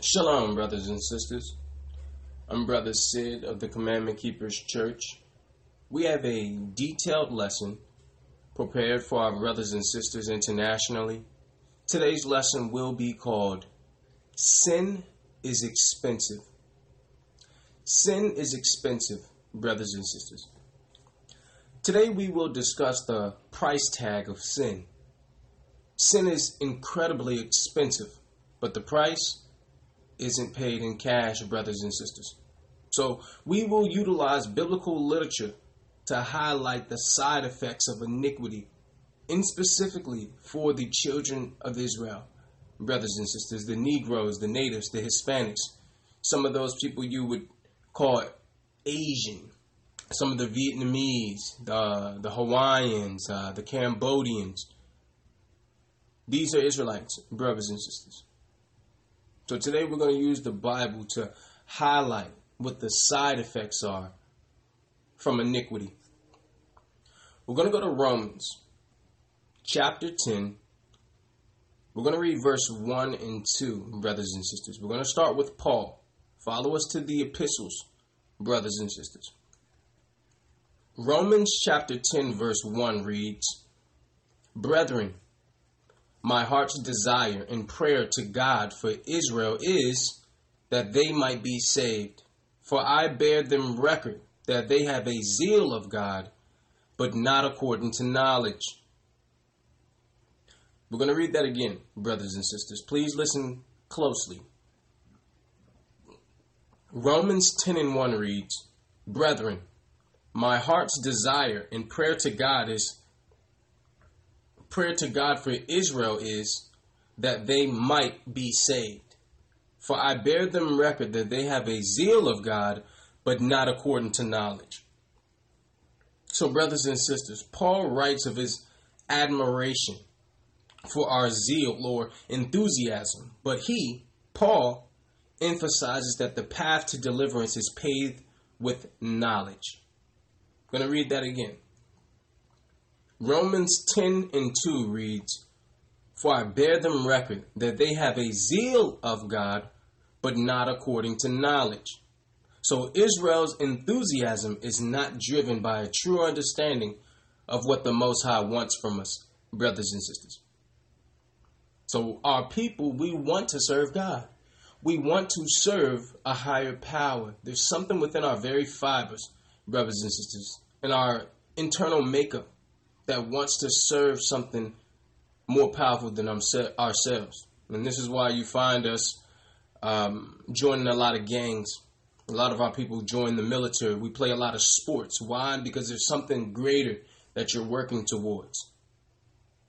Shalom, brothers and sisters. I'm Brother Sid of the Commandment Keepers Church. We have a detailed lesson prepared for our brothers and sisters internationally. Today's lesson will be called Sin is Expensive. Sin is expensive, brothers and sisters. Today we will discuss the price tag of sin. Sin is incredibly expensive, but the price isn't paid in cash, brothers and sisters. So we will utilize biblical literature to highlight the side effects of iniquity, and specifically for the children of Israel, brothers and sisters, the Negroes, the natives, the Hispanics, some of those people you would call Asian, some of the Vietnamese, the, the Hawaiians, uh, the Cambodians. These are Israelites, brothers and sisters. So today we're going to use the Bible to highlight what the side effects are from iniquity. We're going to go to Romans chapter 10. We're going to read verse 1 and 2, brothers and sisters. We're going to start with Paul. Follow us to the epistles, brothers and sisters. Romans chapter 10, verse 1 reads Brethren, my heart's desire and prayer to God for Israel is that they might be saved. For I bear them record that they have a zeal of God, but not according to knowledge. We're going to read that again, brothers and sisters. Please listen closely. Romans 10 and 1 reads, Brethren, my heart's desire and prayer to God is prayer to God for Israel is that they might be saved. For I bear them record that they have a zeal of God, but not according to knowledge. So, brothers and sisters, Paul writes of his admiration for our zeal or enthusiasm, but he, Paul, emphasizes that the path to deliverance is paved with knowledge. I'm going to read that again. Romans 10 and 2 reads, For I bear them record that they have a zeal of God, but not according to knowledge. So Israel's enthusiasm is not driven by a true understanding of what the Most High wants from us, brothers and sisters. So our people, we want to serve God. We want to serve a higher power. There's something within our very fibers, brothers and sisters, in our internal makeup that wants to serve something more powerful than ourselves. And this is why you find us um, joining a lot of gangs. A lot of our people join the military. We play a lot of sports. Why? Because there's something greater that you're working towards.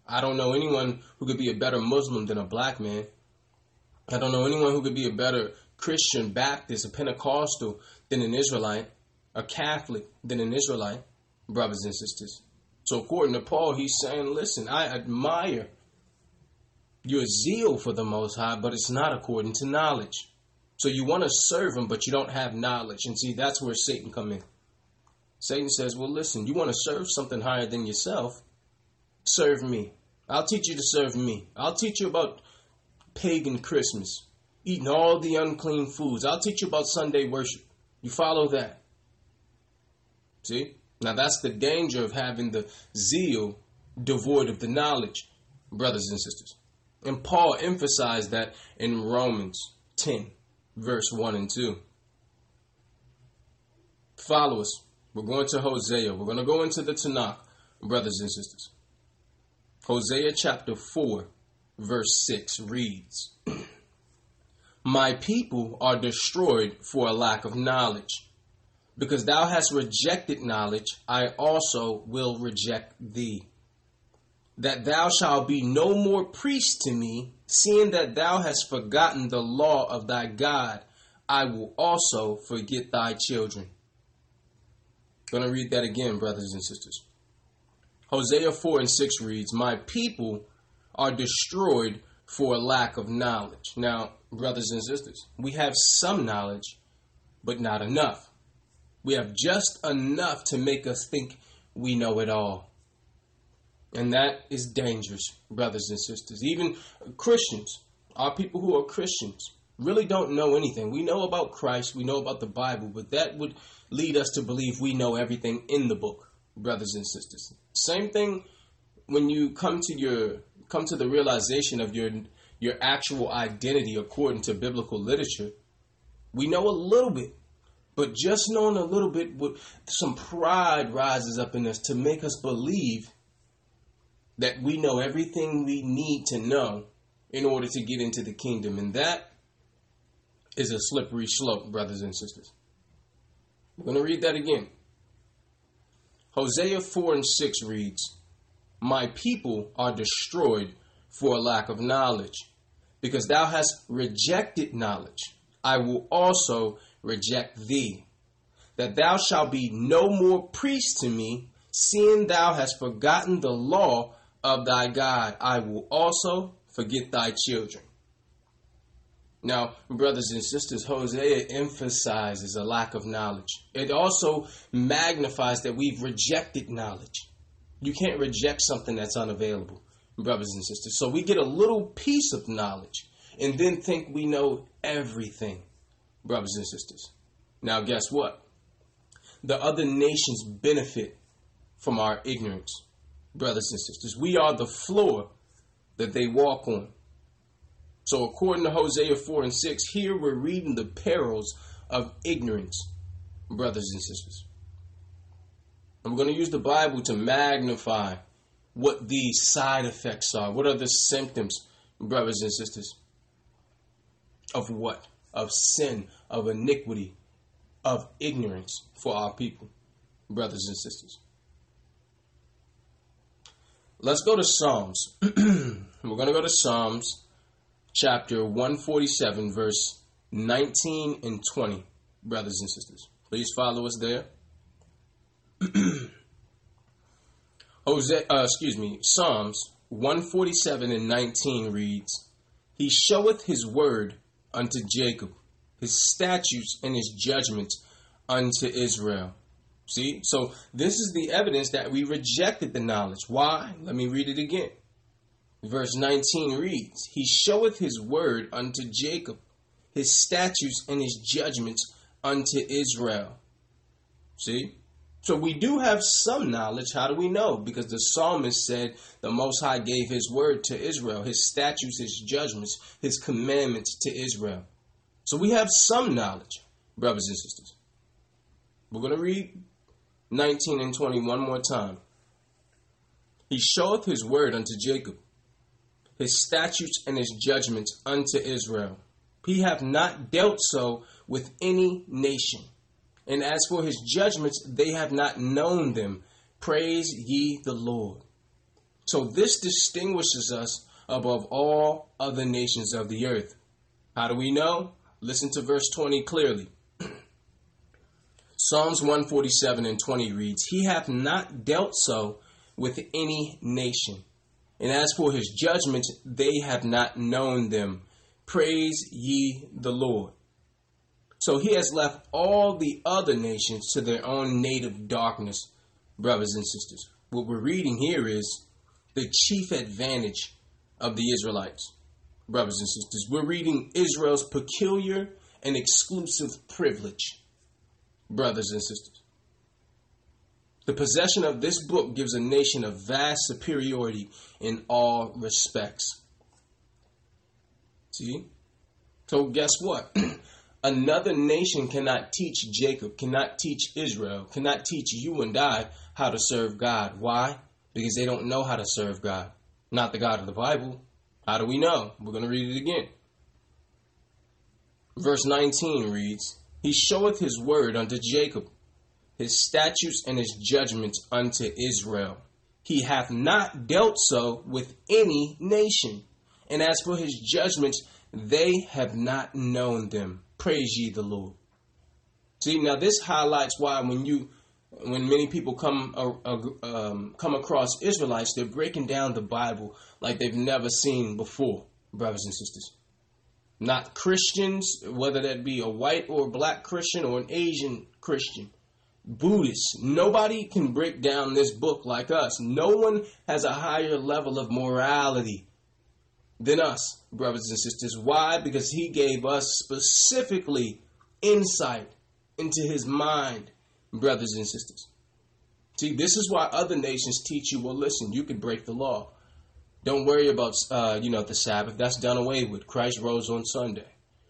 I don't know anyone who could be a better Muslim than a black man. I don't know anyone who could be a better Christian, Baptist, a Pentecostal than an Israelite, a Catholic than an Israelite, brothers and sisters. So according to Paul, he's saying, listen, I admire your zeal for the Most High, but it's not according to knowledge. So you want to serve him, but you don't have knowledge. And see, that's where Satan come in. Satan says, well, listen, you want to serve something higher than yourself? Serve me. I'll teach you to serve me. I'll teach you about pagan Christmas, eating all the unclean foods. I'll teach you about Sunday worship. You follow that. See? Now that's the danger of having the zeal devoid of the knowledge, brothers and sisters. And Paul emphasized that in Romans 10, verse 1 and 2. Follow us. We're going to Hosea. We're going to go into the Tanakh, brothers and sisters. Hosea chapter 4, verse 6 reads My people are destroyed for a lack of knowledge. Because thou hast rejected knowledge, I also will reject thee. That thou shalt be no more priest to me, seeing that thou hast forgotten the law of thy God, I will also forget thy children. I'm going to read that again, brothers and sisters. Hosea 4 and 6 reads, My people are destroyed for lack of knowledge. Now, brothers and sisters, we have some knowledge, but not enough. We have just enough to make us think we know it all. And that is dangerous, brothers and sisters. Even Christians, our people who are Christians, really don't know anything. We know about Christ, we know about the Bible, but that would lead us to believe we know everything in the book, brothers and sisters. Same thing when you come to your come to the realization of your your actual identity according to biblical literature. We know a little bit, but just knowing a little bit, with some pride rises up in us to make us believe that we know everything we need to know in order to get into the kingdom. And that is a slippery slope, brothers and sisters. I'm going to read that again. Hosea 4 and 6 reads, My people are destroyed for a lack of knowledge. Because thou hast rejected knowledge, I will also reject thee. That thou shalt be no more priest to me, seeing thou hast forgotten the law of thy God, I will also forget thy children. Now, brothers and sisters, Hosea emphasizes a lack of knowledge. It also magnifies that we've rejected knowledge. You can't reject something that's unavailable, brothers and sisters. So we get a little piece of knowledge and then think we know everything, brothers and sisters. Now, guess what? The other nations benefit from our ignorance brothers and sisters. We are the floor that they walk on. So, according to Hosea 4 and 6, here we're reading the perils of ignorance, brothers and sisters. I'm going to use the Bible to magnify what these side effects are. What are the symptoms, brothers and sisters? Of what? Of sin, of iniquity, of ignorance for our people, brothers and sisters. Let's go to Psalms. We're going to go to Psalms chapter 147, verse 19 and 20, brothers and sisters. Please follow us there. Hosea, uh, excuse me, Psalms 147 and 19 reads, He showeth his word unto Jacob, his statutes and his judgments unto Israel. See? So this is the evidence that we rejected the knowledge. Why? Let me read it again. Verse 19 reads, He showeth his word unto Jacob, his statutes and his judgments unto Israel. See? So we do have some knowledge. How do we know? Because the psalmist said the Most High gave his word to Israel, his statutes, his judgments, his commandments to Israel. So we have some knowledge, brothers and sisters. We're going to read 19 and 20 one more time. He showeth his word unto Jacob, his statutes and his judgments unto Israel. He hath not dealt so with any nation. And as for his judgments, they have not known them. Praise ye the Lord. So this distinguishes us above all other nations of the earth. How do we know? Listen to verse 20 clearly. Psalms 147 and 20 reads, He hath not dealt so with any nation. And as for his judgments, they have not known them. Praise ye the Lord. So he has left all the other nations to their own native darkness, brothers and sisters. What we're reading here is the chief advantage of the Israelites, brothers and sisters. We're reading Israel's peculiar and exclusive privilege brothers and sisters. The possession of this book gives a nation a vast superiority in all respects. See? So, guess what? Another nation cannot teach Jacob, cannot teach Israel, cannot teach you and I how to serve God. Why? Because they don't know how to serve God. Not the God of the Bible. How do we know? We're going to read it again. Verse 19 reads he showeth his word unto Jacob, his statutes and his judgments unto Israel. He hath not dealt so with any nation. And as for his judgments, they have not known them. Praise ye the Lord. See, now this highlights why when you, when many people come uh, uh, um, come across Israelites, they're breaking down the Bible like they've never seen before, brothers and sisters not Christians, whether that be a white or black Christian or an Asian Christian, Buddhists. Nobody can break down this book like us. No one has a higher level of morality than us, brothers and sisters. Why? Because he gave us specifically insight into his mind, brothers and sisters. See, this is why other nations teach you, well, listen, you can break the law. Don't worry about, uh, you know, the Sabbath. That's done away with. Christ rose on Sunday.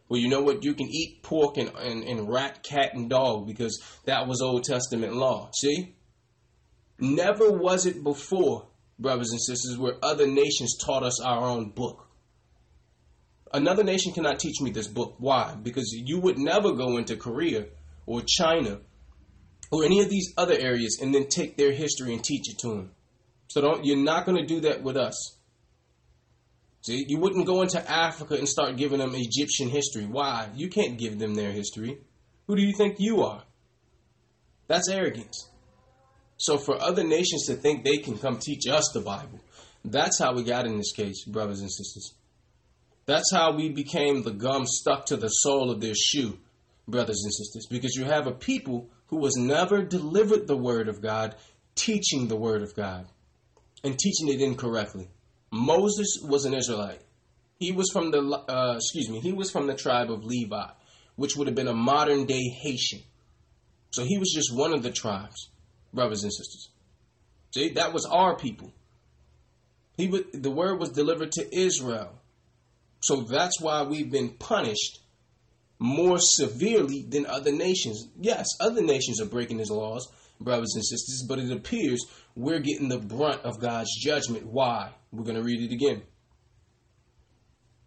Well, you know what? You can eat pork and, and, and rat, cat, and dog because that was Old Testament law. See? Never was it before, brothers and sisters, where other nations taught us our own book. Another nation cannot teach me this book. Why? Because you would never go into Korea or China or any of these other areas and then take their history and teach it to them. So don't you're not going to do that with us. See, you wouldn't go into Africa and start giving them Egyptian history. Why? You can't give them their history. Who do you think you are? That's arrogance. So for other nations to think they can come teach us the Bible, that's how we got in this case, brothers and sisters. That's how we became the gum stuck to the sole of their shoe, brothers and sisters, because you have a people who was never delivered the word of God teaching the word of God and teaching it incorrectly. Moses was an Israelite. He was from the uh, excuse me, he was from the tribe of Levi, which would have been a modern day Haitian. So he was just one of the tribes, brothers and sisters. See, that was our people. He would, the word was delivered to Israel. So that's why we've been punished more severely than other nations. Yes, other nations are breaking his laws, brothers and sisters, but it appears we're getting the brunt of God's judgment. Why? We're going to read it again.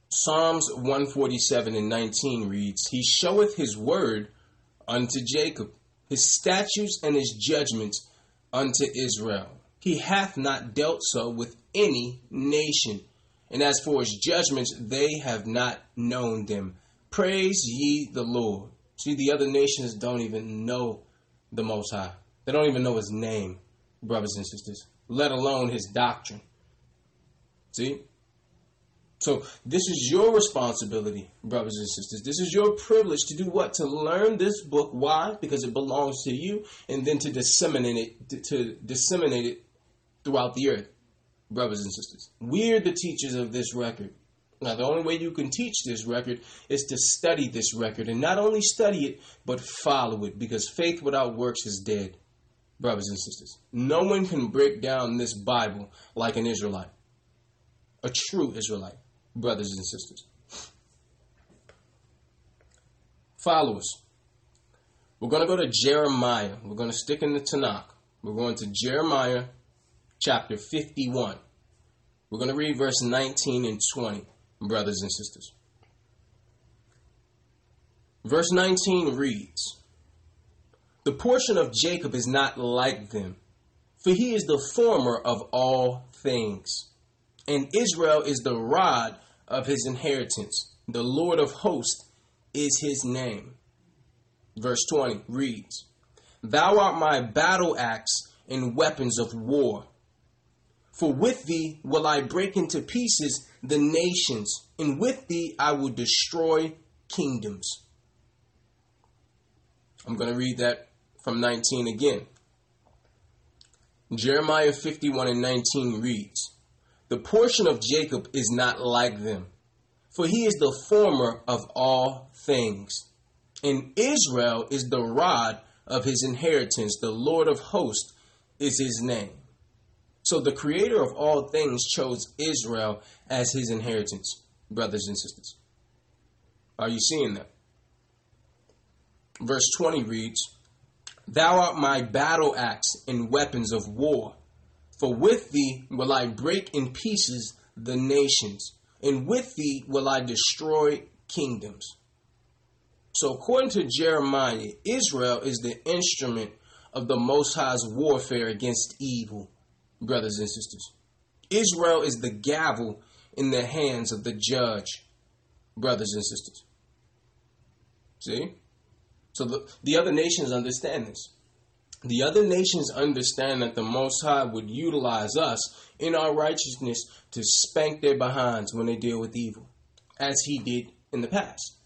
Psalms 147 and 19 reads, He showeth his word unto Jacob, his statutes and his judgments unto Israel. He hath not dealt so with any nation. And as for his judgments, they have not known them. Praise ye the Lord. See, the other nations don't even know the Most High. They don't even know his name, brothers and sisters, let alone his doctrine. See? So this is your responsibility, brothers and sisters. This is your privilege to do what? To learn this book. Why? Because it belongs to you, and then to disseminate it, to, disseminate it throughout the earth, brothers and sisters. We're the teachers of this record. Now, the only way you can teach this record is to study this record, and not only study it, but follow it, because faith without works is dead, brothers and sisters. No one can break down this Bible like an Israelite a true Israelite, brothers and sisters. Followers, we're going to go to Jeremiah. We're going to stick in the Tanakh. We're going to Jeremiah chapter 51. We're going to read verse 19 and 20, brothers and sisters. Verse 19 reads The portion of Jacob is not like them, for he is the former of all things and Israel is the rod of his inheritance. The Lord of hosts is his name. Verse 20 reads Thou art my battle axe and weapons of war. For with thee will I break into pieces the nations, and with thee I will destroy kingdoms. I'm going to read that from 19 again. Jeremiah 51 and 19 reads the portion of Jacob is not like them, for he is the former of all things. And Israel is the rod of his inheritance. The Lord of hosts is his name. So the creator of all things chose Israel as his inheritance, brothers and sisters. Are you seeing that? Verse 20 reads, Thou art my battle axe and weapons of war. For with thee will I break in pieces the nations, and with thee will I destroy kingdoms. So, according to Jeremiah, Israel is the instrument of the Most High's warfare against evil, brothers and sisters. Israel is the gavel in the hands of the judge, brothers and sisters. See? So the, the other nations understand this. The other nations understand that the Most High would utilize us in our righteousness to spank their behinds when they deal with evil, as He did in the past.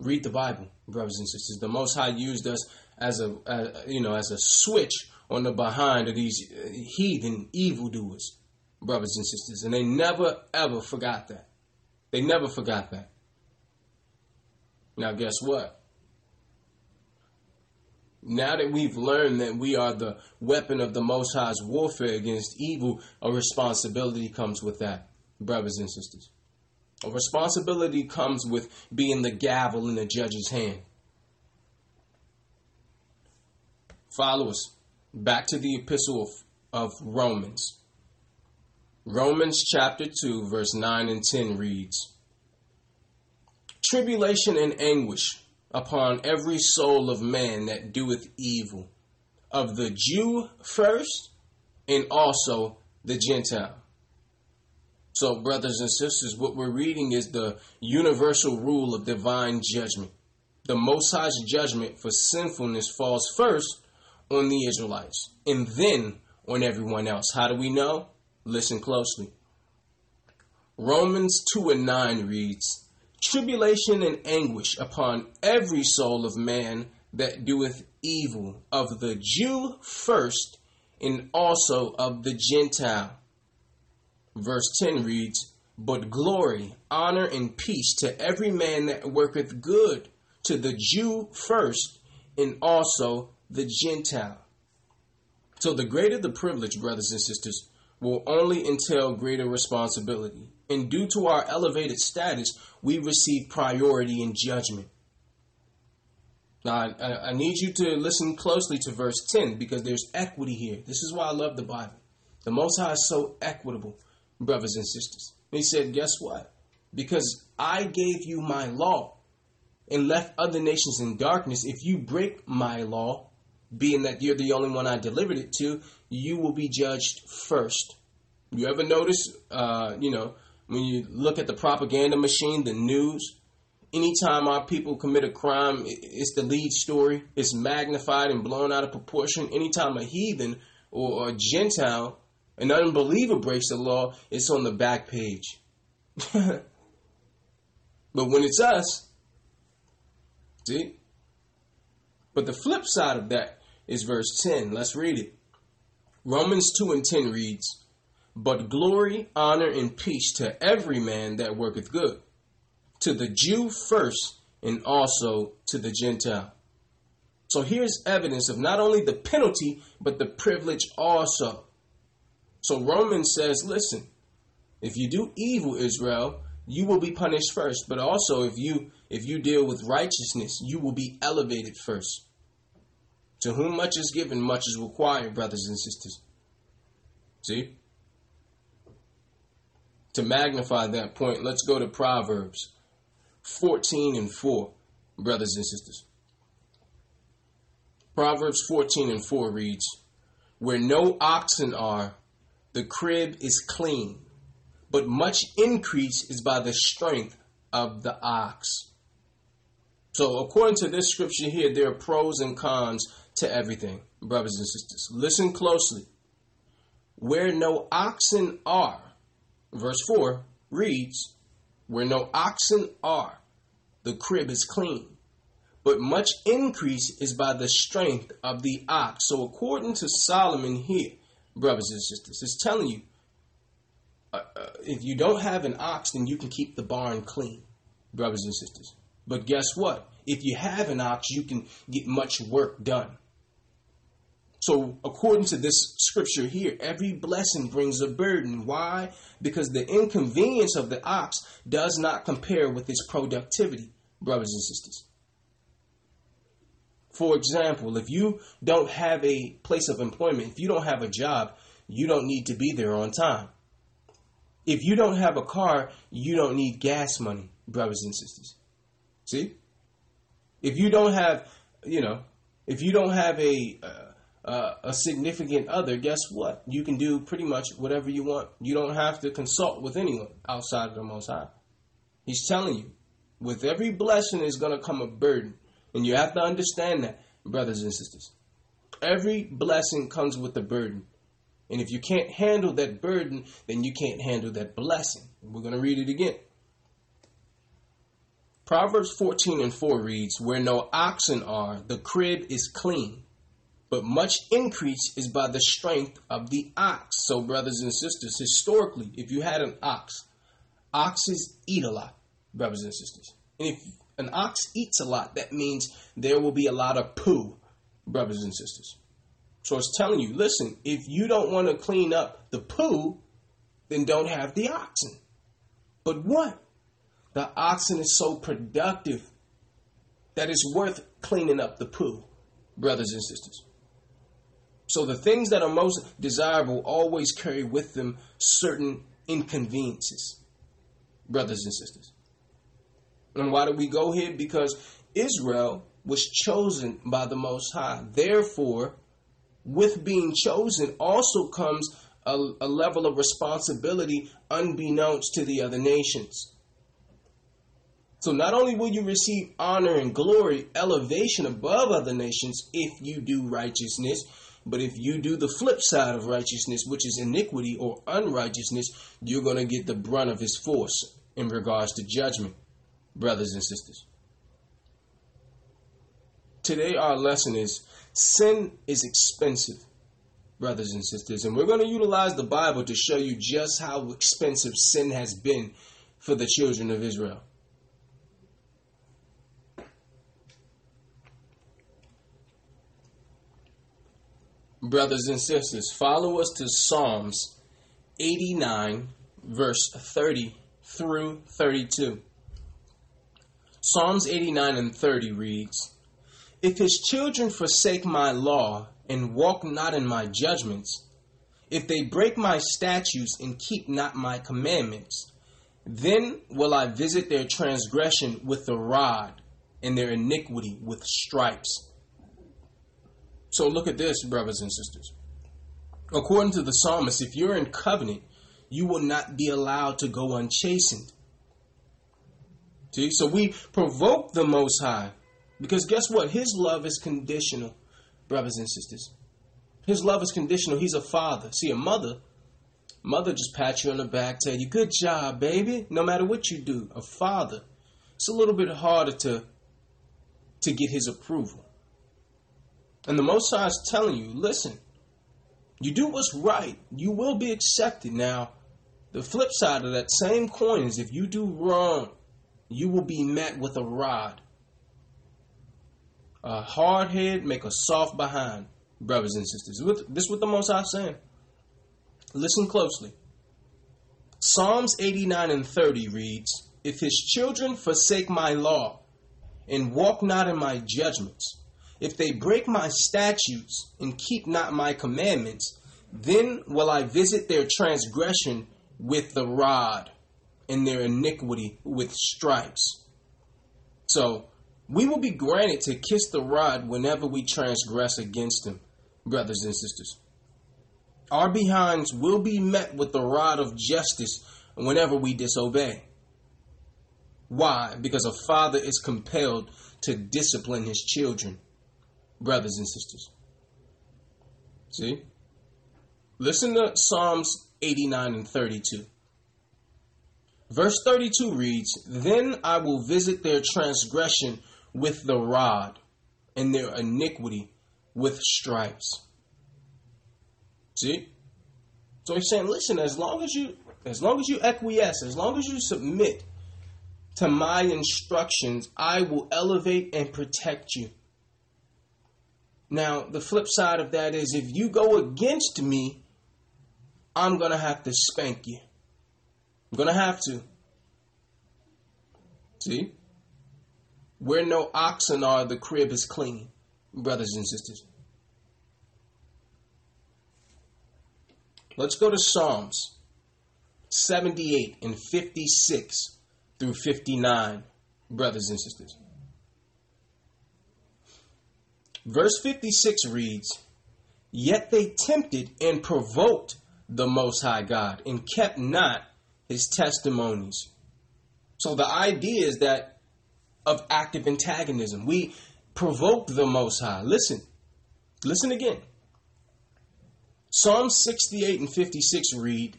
Read the Bible, brothers and sisters. The Most High used us as a, uh, you know, as a switch on the behind of these heathen evildoers, brothers and sisters, and they never ever forgot that. They never forgot that. Now, guess what? Now that we've learned that we are the weapon of the Most High's warfare against evil, a responsibility comes with that, brothers and sisters. A responsibility comes with being the gavel in the judge's hand. Follow us back to the epistle of, of Romans. Romans chapter 2, verse 9 and 10 reads Tribulation and anguish upon every soul of man that doeth evil, of the Jew first, and also the Gentile. So, brothers and sisters, what we're reading is the universal rule of divine judgment. The Most High's judgment for sinfulness falls first on the Israelites and then on everyone else. How do we know? Listen closely. Romans 2 and 9 reads, Tribulation and anguish upon every soul of man that doeth evil, of the Jew first, and also of the Gentile. Verse 10 reads, But glory, honor, and peace to every man that worketh good, to the Jew first, and also the Gentile. So the greater the privilege, brothers and sisters, will only entail greater responsibility. And due to our elevated status, we receive priority in judgment. Now, I, I, need you to listen closely to verse 10 because there's equity here. This is why I love the Bible. The Most High is so equitable, brothers and sisters. he said, Guess what? Because I gave you my law and left other nations in darkness, if you break my law, being that you're the only one I delivered it to, you will be judged first. You ever notice, uh, you know, when you look at the propaganda machine, the news, anytime our people commit a crime, it's the lead story. It's magnified and blown out of proportion. Anytime a heathen or a Gentile, an unbeliever breaks the law, it's on the back page. but when it's us, see? But the flip side of that is verse 10. Let's read it. Romans 2 and 10 reads, But glory, honor, and peace to every man that worketh good, to the Jew first, and also to the Gentile. So here's evidence of not only the penalty, but the privilege also. So Romans says, listen, if you do evil, Israel, you will be punished first. But also if you if you deal with righteousness, you will be elevated first. To whom much is given, much is required, brothers and sisters. See? To magnify that point, let's go to Proverbs 14 and 4, brothers and sisters. Proverbs 14 and 4 reads, Where no oxen are, the crib is clean, but much increase is by the strength of the ox. So, according to this scripture here, there are pros and cons to everything, brothers and sisters. Listen closely. Where no oxen are, verse 4 reads, Where no oxen are, the crib is clean, but much increase is by the strength of the ox. So, according to Solomon here, brothers and sisters, it's telling you uh, uh, if you don't have an ox, then you can keep the barn clean, brothers and sisters. But guess what? If you have an ox, you can get much work done. So, according to this scripture here, every blessing brings a burden. Why? Because the inconvenience of the ox does not compare with its productivity, brothers and sisters. For example, if you don't have a place of employment, if you don't have a job, you don't need to be there on time. If you don't have a car, you don't need gas money, brothers and sisters. See? If you don't have, you know, if you don't have a uh, uh, a significant other, guess what? You can do pretty much whatever you want. You don't have to consult with anyone outside of the Most High. He's telling you, with every blessing is going to come a burden. And you have to understand that, brothers and sisters. Every blessing comes with a burden. And if you can't handle that burden, then you can't handle that blessing. We're going to read it again. Proverbs 14 and 4 reads, Where no oxen are, the crib is clean, but much increase is by the strength of the ox. So, brothers and sisters, historically, if you had an ox, oxes eat a lot, brothers and sisters. And if an ox eats a lot, that means there will be a lot of poo, brothers and sisters. So it's telling you, listen, if you don't want to clean up the poo, then don't have the oxen. But what? The oxen is so productive that it's worth cleaning up the poo, brothers and sisters. So the things that are most desirable always carry with them certain inconveniences, brothers and sisters. And why do we go here? Because Israel was chosen by the Most High. Therefore, with being chosen also comes a, a, level of responsibility unbeknownst to the other nations. So not only will you receive honor and glory, elevation above other nations if you do righteousness, but if you do the flip side of righteousness, which is iniquity or unrighteousness, you're going to get the brunt of his force in regards to judgment, brothers and sisters. Today, our lesson is sin is expensive, brothers and sisters. And we're going to utilize the Bible to show you just how expensive sin has been for the children of Israel. Brothers and sisters, follow us to Psalms 89, verse 30 through 32. Psalms 89 and 30 reads If his children forsake my law and walk not in my judgments, if they break my statutes and keep not my commandments, then will I visit their transgression with the rod and their iniquity with stripes. So look at this, brothers and sisters. According to the psalmist, if you're in covenant, you will not be allowed to go unchastened. See, so we provoke the Most High because guess what? His love is conditional, brothers and sisters. His love is conditional. He's a father. See, a mother, mother just pat you on the back, tell you, "Good job, baby." No matter what you do, a father, it's a little bit harder to to get his approval. And the Most High is telling you, listen, you do what's right, you will be accepted. Now, the flip side of that same coin is if you do wrong, you will be met with a rod. A hard head make a soft behind, brothers and sisters. This is what the Most High is saying. Listen closely. Psalms 89 and 30 reads, If his children forsake my law and walk not in my judgments, if they break my statutes and keep not my commandments, then will I visit their transgression with the rod and their iniquity with stripes. So we will be granted to kiss the rod whenever we transgress against him, brothers and sisters. Our behinds will be met with the rod of justice whenever we disobey. Why? Because a father is compelled to discipline his children brothers and sisters. See? Listen to Psalms 89 and 32. Verse 32 reads, Then I will visit their transgression with the rod, and their iniquity with stripes. See? So he's saying, listen, as long as you as long as you acquiesce, as long as you submit to my instructions, I will elevate and protect you. Now, the flip side of that is if you go against me, I'm going to have to spank you. I'm going to have to. See? Where no oxen are, the crib is clean, brothers and sisters. Let's go to Psalms 78 and 56 through 59, brothers and sisters. Verse 56 reads, Yet they tempted and provoked the Most High God and kept not his testimonies. So the idea is that of active antagonism. We provoked the Most High. Listen, listen again. Psalm 68 and 56 read,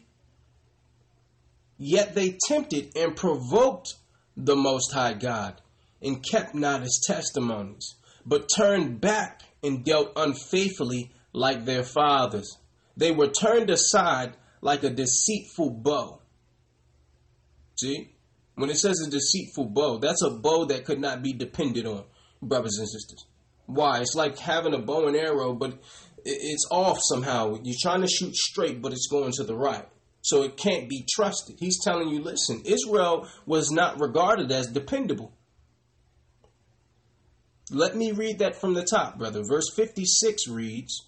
Yet they tempted and provoked the Most High God and kept not his testimonies but turned back and dealt unfaithfully like their fathers. They were turned aside like a deceitful bow. See? When it says a deceitful bow, that's a bow that could not be depended on, brothers and sisters. Why? It's like having a bow and arrow, but it's off somehow. You're trying to shoot straight, but it's going to the right. So it can't be trusted. He's telling you, listen, Israel was not regarded as dependable. Let me read that from the top, brother. Verse 56 reads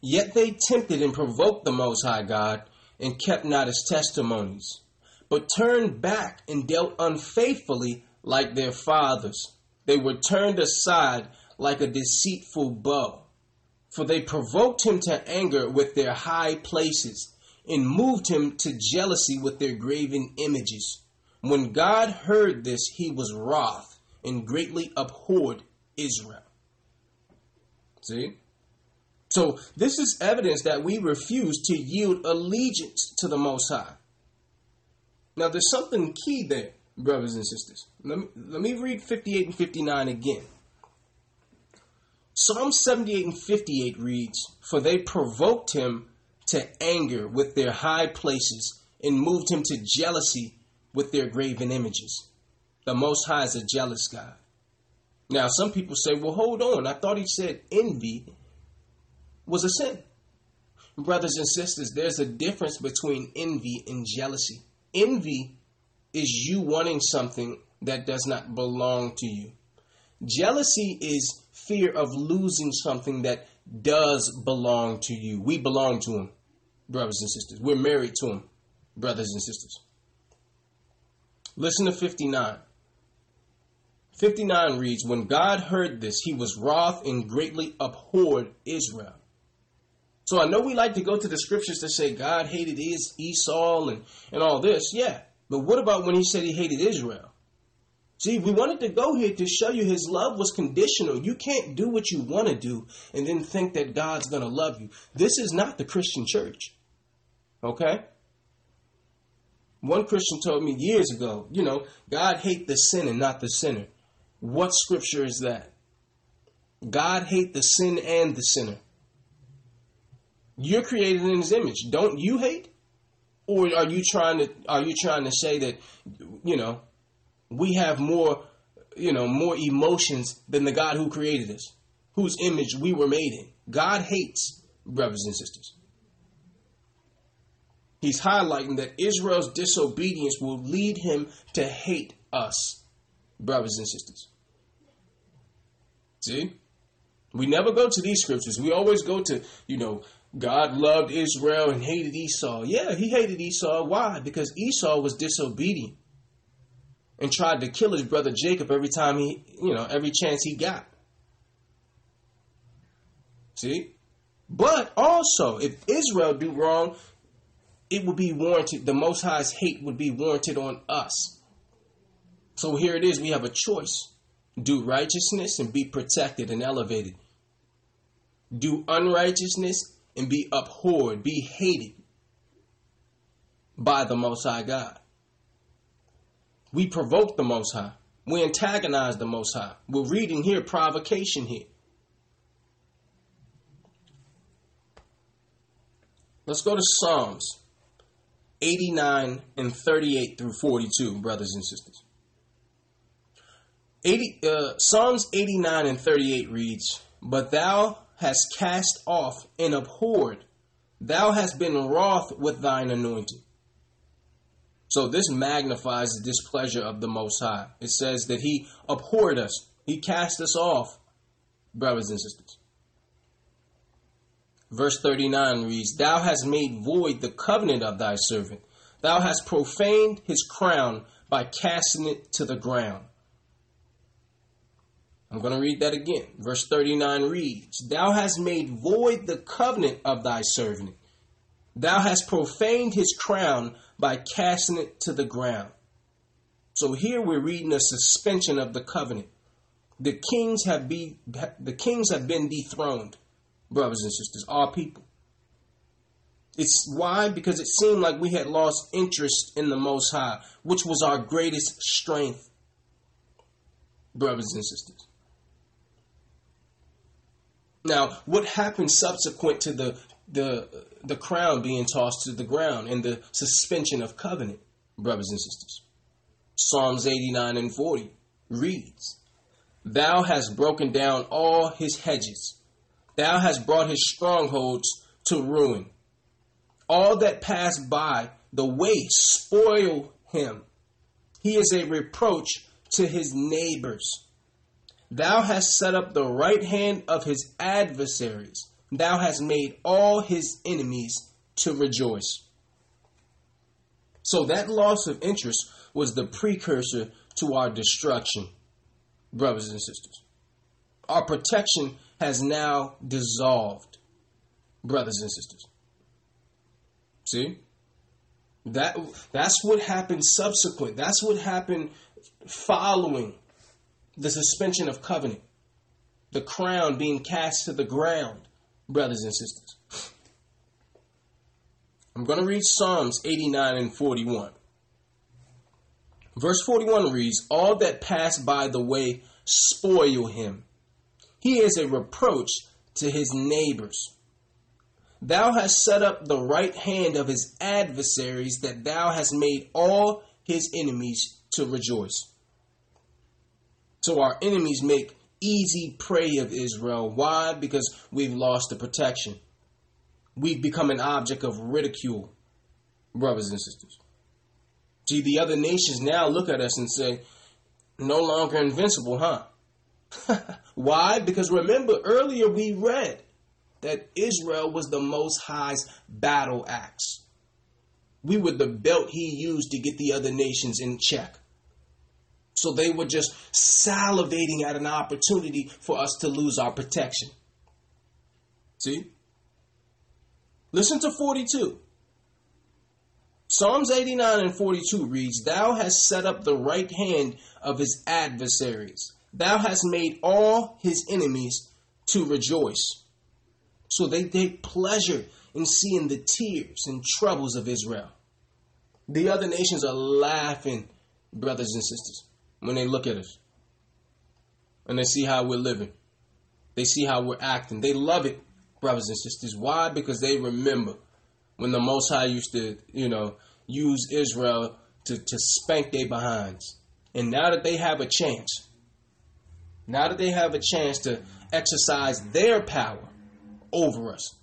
Yet they tempted and provoked the Most High God and kept not his testimonies, but turned back and dealt unfaithfully like their fathers. They were turned aside like a deceitful bow. For they provoked him to anger with their high places and moved him to jealousy with their graven images. When God heard this, he was wroth and greatly abhorred Israel. See? So, this is evidence that we refuse to yield allegiance to the Most High. Now, there's something key there, brothers and sisters. Let me, let me read 58 and 59 again. Psalm 78 and 58 reads, For they provoked him to anger with their high places and moved him to jealousy with their graven images. The Most High is a jealous God. Now, some people say, well, hold on. I thought he said envy was a sin. Brothers and sisters, there's a difference between envy and jealousy. Envy is you wanting something that does not belong to you. Jealousy is fear of losing something that does belong to you. We belong to him, brothers and sisters. We're married to him, brothers and sisters. Listen to 59. 59 reads, When God heard this, he was wroth and greatly abhorred Israel. So I know we like to go to the scriptures to say God hated Esau and, and all this. Yeah. But what about when he said he hated Israel? See, we wanted to go here to show you his love was conditional. You can't do what you want to do and then think that God's going to love you. This is not the Christian church. Okay? One Christian told me years ago, you know, God hate the sin and not the sinner. What scripture is that? God hate the sin and the sinner. You're created in his image. Don't you hate? Or are you trying to are you trying to say that you know we have more you know more emotions than the God who created us, whose image we were made in? God hates brothers and sisters. He's highlighting that Israel's disobedience will lead him to hate us, brothers and sisters. See? We never go to these scriptures. We always go to, you know, God loved Israel and hated Esau. Yeah, he hated Esau. Why? Because Esau was disobedient and tried to kill his brother Jacob every time he, you know, every chance he got. See? But also, if Israel do wrong, it would be warranted. The Most High's hate would be warranted on us. So here it is. We have a choice: do righteousness and be protected and elevated. Do unrighteousness and be abhorred, be hated by the Most High God. We provoke the Most High. We antagonize the Most High. We're reading here provocation here. Let's go to Psalms 89 and 38 through 42, brothers and sisters. 80, uh, Psalms 89 and 38 reads, But thou hast cast off and abhorred. Thou hast been wroth with thine anointed. So this magnifies the displeasure of the Most High. It says that He abhorred us, He cast us off, brothers and sisters. Verse 39 reads, Thou hast made void the covenant of thy servant. Thou hast profaned his crown by casting it to the ground. I'm going to read that again. Verse 39 reads, Thou hast made void the covenant of thy servant. Thou hast profaned his crown by casting it to the ground. So here we're reading a suspension of the covenant. The kings have be the kings have been dethroned, brothers and sisters, our people. It's why? Because it seemed like we had lost interest in the Most High, which was our greatest strength, brothers and sisters. Now, what happened subsequent to the the the crown being tossed to the ground and the suspension of covenant? brothers and sisters. Psalms 89 and 40 reads, Thou hast broken down all his hedges. Thou hast brought his strongholds to ruin. All that pass by the way spoil him. He is a reproach to his neighbors. Thou hast set up the right hand of his adversaries. Thou hast made all his enemies to rejoice. So that loss of interest was the precursor to our destruction, brothers and sisters. Our protection has now dissolved, brothers and sisters. See? That that's what happened subsequent. That's what happened following the suspension of covenant. The crown being cast to the ground, brothers and sisters. I'm going to read Psalms 89 and 41. Verse 41 reads, All that pass by the way spoil him. He is a reproach to his neighbors. Thou hast set up the right hand of his adversaries, that thou hast made all his enemies to rejoice. So our enemies make easy prey of Israel. Why? Because we've lost the protection. We've become an object of ridicule, brothers and sisters. See, the other nations now look at us and say, no longer invincible, huh? Why? Because remember, earlier we read that Israel was the Most High's battle axe. We were the belt he used to get the other nations in check. So they were just salivating at an opportunity for us to lose our protection. See? Listen to 42. Psalms 89 and 42 reads, Thou hast set up the right hand of his adversaries. Thou hast made all his enemies to rejoice. So they take pleasure in seeing the tears and troubles of Israel. The other nations are laughing, brothers and sisters, when they look at us. And they see how we're living. They see how we're acting. They love it, brothers and sisters. Why? Because they remember when the Most High used to, you know, use Israel to, to spank their behinds. And now that they have a chance, now that they have a chance to exercise their power over us,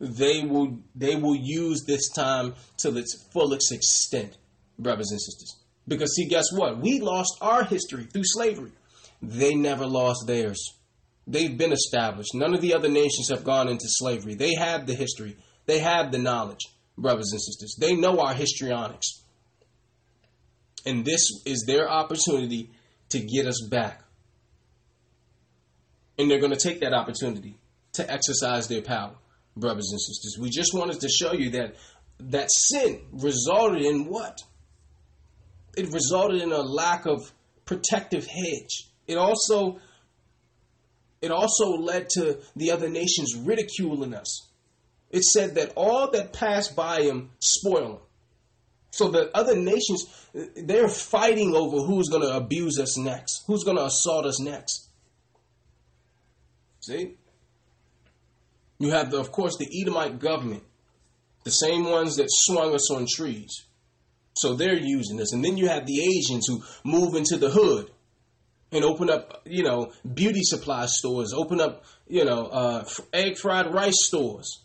they will they will use this time to its fullest extent, brothers and sisters. Because see, guess what? We lost our history through slavery. They never lost theirs. They've been established. None of the other nations have gone into slavery. They have the history. They have the knowledge, brothers and sisters. They know our histrionics. And this is their opportunity to get us back. And they're going to take that opportunity to exercise their power, brothers and sisters. We just wanted to show you that that sin resulted in what? It resulted in a lack of protective hedge. It also it also led to the other nations ridiculing us. It said that all that passed by him spoil him. So the other nations, they're fighting over who's going to abuse us next, who's going to assault us next. See? You have, the, of course, the Edomite government, the same ones that swung us on trees. So they're using this. And then you have the Asians who move into the hood and open up, you know, beauty supply stores, open up, you know, uh, egg fried rice stores.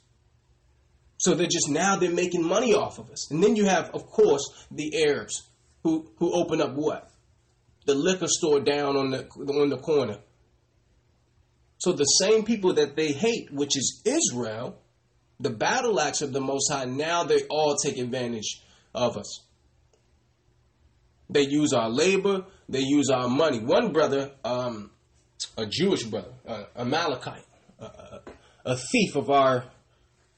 So they're just now they're making money off of us. And then you have, of course, the Arabs who who open up what? The liquor store down on the on the corner. So the same people that they hate, which is Israel, the battle axe of the Most High, now they all take advantage of us. They use our labor, they use our money. One brother, um, a Jewish brother, uh, a Amalekite, uh, a thief of our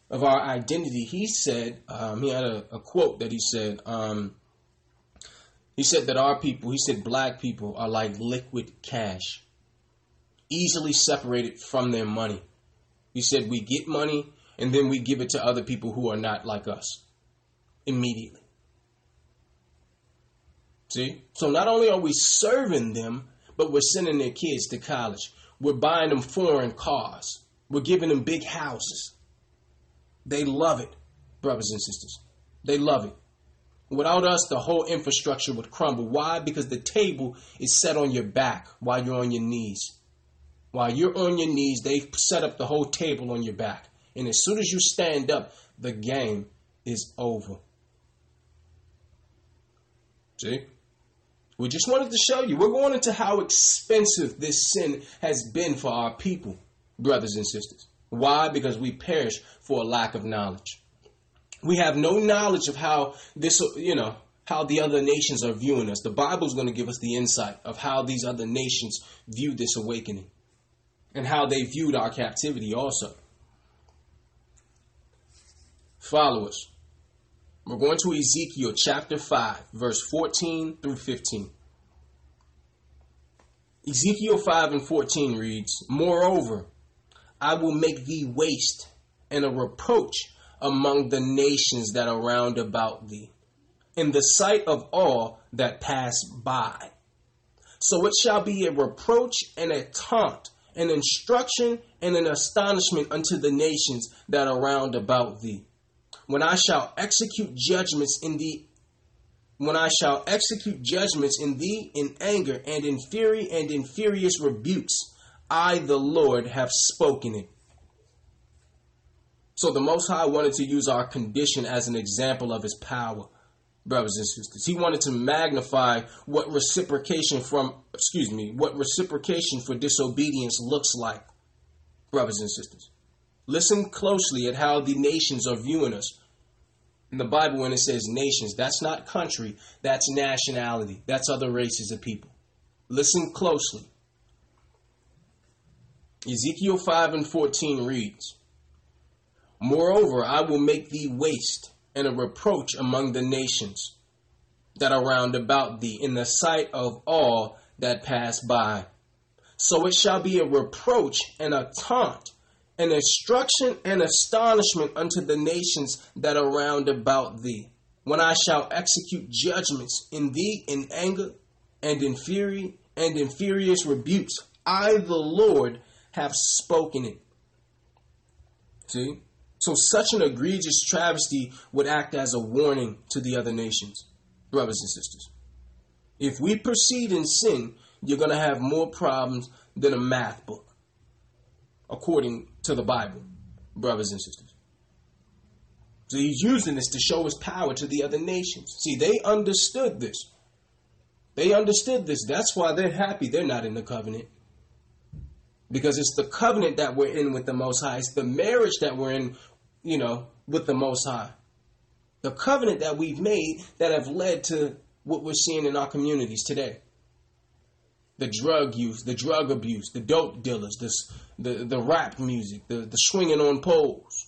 of our identity, he said, um, he had a, a, quote that he said, um, he said that our people, he said black people are like liquid cash easily separated from their money. He said, We get money and then we give it to other people who are not like us immediately. See? So not only are we serving them, but we're sending their kids to college. We're buying them foreign cars. We're giving them big houses. They love it, brothers and sisters. They love it. Without us, the whole infrastructure would crumble. Why? Because the table is set on your back while you're on your knees. While you're on your knees, they've set up the whole table on your back. And as soon as you stand up, the game is over. See? We just wanted to show you. We're going into how expensive this sin has been for our people, brothers and sisters. Why? Because we perish for a lack of knowledge. We have no knowledge of how this, you know, how the other nations are viewing us. The Bible's going to give us the insight of how these other nations view this awakening and how they viewed our captivity also. Followers, we're going to Ezekiel chapter 5, verse 14 through 15. Ezekiel 5 and 14 reads, Moreover, I will make thee waste and a reproach among the nations that are round about thee, in the sight of all that pass by. So it shall be a reproach and a taunt, an instruction and an astonishment unto the nations that are round about thee. When I shall execute judgments in thee, when I shall execute judgments in thee in anger and in fury and in furious rebukes, I, the Lord, have spoken it. So the Most High wanted to use our condition as an example of his power, brothers and sisters. He wanted to magnify what reciprocation from, excuse me, what reciprocation for disobedience looks like, brothers and sisters. Listen closely at how the nations are viewing us. In the Bible, when it says nations, that's not country, that's nationality, that's other races of people. Listen closely. Ezekiel 5 and 14 reads, Moreover, I will make thee waste and a reproach among the nations that are round about thee in the sight of all that pass by. So it shall be a reproach and a taunt, an instruction and astonishment unto the nations that are round about thee, when I shall execute judgments in thee in anger and in fury and in furious rebukes. I, the Lord, have spoken it. See? So such an egregious travesty would act as a warning to the other nations, brothers and sisters. If we proceed in sin, you're going to have more problems than a math book, according to the Bible, brothers and sisters. So he's using this to show his power to the other nations. See, they understood this. They understood this. That's why they're happy they're not in the covenant. Because it's the covenant that we're in with the Most High. It's the marriage that we're in you know, with the Most High. The covenant that we've made that have led to what we're seeing in our communities today. The drug use, the drug abuse, the dope dealers, this, the, the rap music, the, the swinging on poles,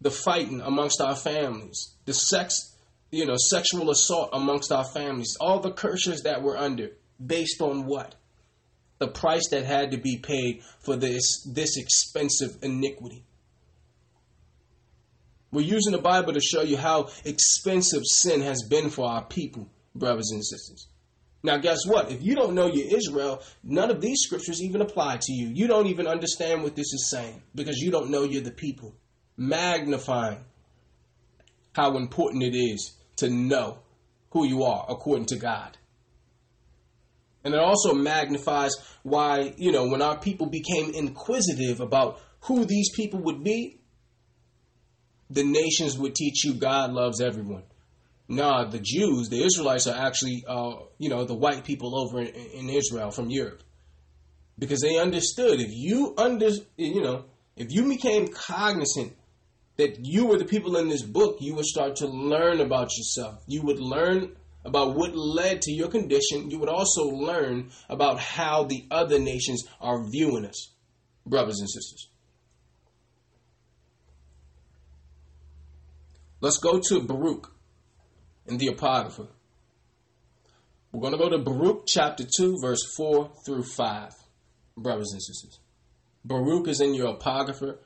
the fighting amongst our families, the sex, you know, sexual assault amongst our families, all the curses that we're under, based on what? The price that had to be paid for this this expensive iniquity. We're using the Bible to show you how expensive sin has been for our people, brothers and sisters. Now, guess what? If you don't know your Israel, none of these scriptures even apply to you. You don't even understand what this is saying because you don't know you're the people. Magnifying how important it is to know who you are according to God. And it also magnifies why, you know, when our people became inquisitive about who these people would be, the nations would teach you God loves everyone. Nah, the Jews, the Israelites are actually, uh, you know, the white people over in, in Israel from Europe, because they understood if you under, you know, if you became cognizant that you were the people in this book, you would start to learn about yourself. You would learn about what led to your condition. You would also learn about how the other nations are viewing us, brothers and sisters. Let's go to Baruch in the Apocrypha. We're going to go to Baruch chapter 2, verse 4 through 5, brothers and sisters. Baruch is in your Apocrypha.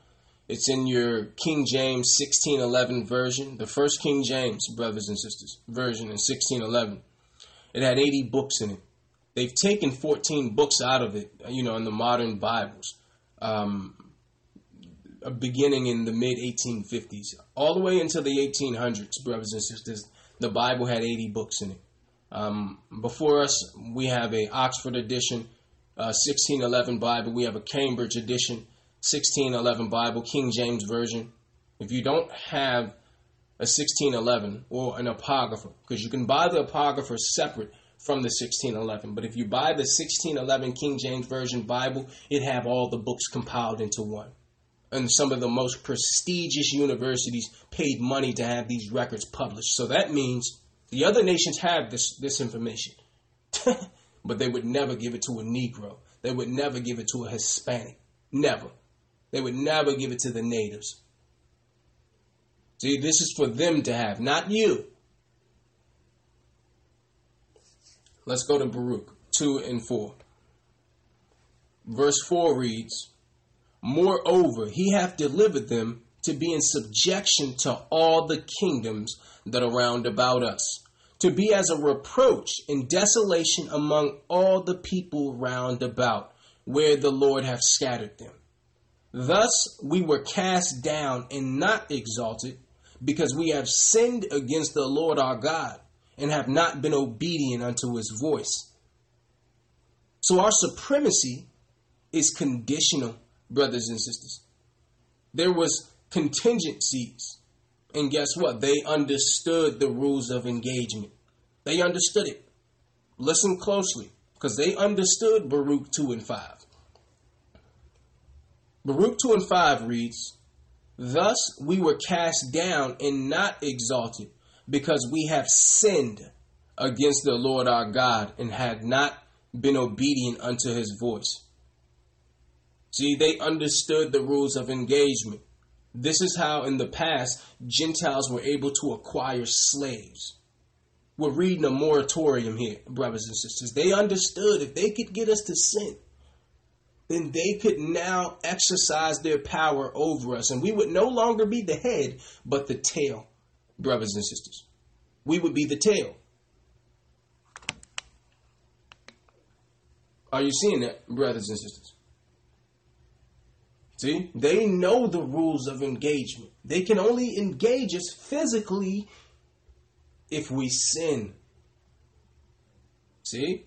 It's in your King James 1611 version, the first King James, brothers and sisters, version in 1611. It had 80 books in it. They've taken 14 books out of it, you know, in the modern Bibles. Um, beginning in the mid 1850s, all the way into the 1800s, brothers and sisters. The Bible had 80 books in it. Um, before us, we have a Oxford edition, uh, 1611 Bible. We have a Cambridge edition, 1611 Bible, King James Version. If you don't have a 1611 or an apocrypha, because you can buy the apocrypha separate from the 1611, but if you buy the 1611 King James Version Bible, it have all the books compiled into one. And some of the most prestigious universities paid money to have these records published. So that means the other nations have this this information. but they would never give it to a Negro. They would never give it to a Hispanic. Never. They would never give it to the natives. See, this is for them to have, not you. Let's go to Baruch 2 and 4. Verse 4 reads, Moreover, he hath delivered them to be in subjection to all the kingdoms that are round about us, to be as a reproach and desolation among all the people round about, where the Lord hath scattered them. Thus we were cast down and not exalted, because we have sinned against the Lord our God, and have not been obedient unto his voice. So our supremacy is conditional, brothers and sisters. There was contingencies. And guess what? They understood the rules of engagement. They understood it. Listen closely, because they understood Baruch 2 and 5. Baruch 2 and 5 reads, Thus we were cast down and not exalted, because we have sinned against the Lord our God and had not been obedient unto his voice. See, they understood the rules of engagement. This is how, in the past, Gentiles were able to acquire slaves. We're reading a moratorium here, brothers and sisters. They understood if they could get us to sin, then they could now exercise their power over us. And we would no longer be the head, but the tail, brothers and sisters. We would be the tail. Are you seeing that, brothers and sisters? See, they know the rules of engagement. They can only engage us physically if we sin. See?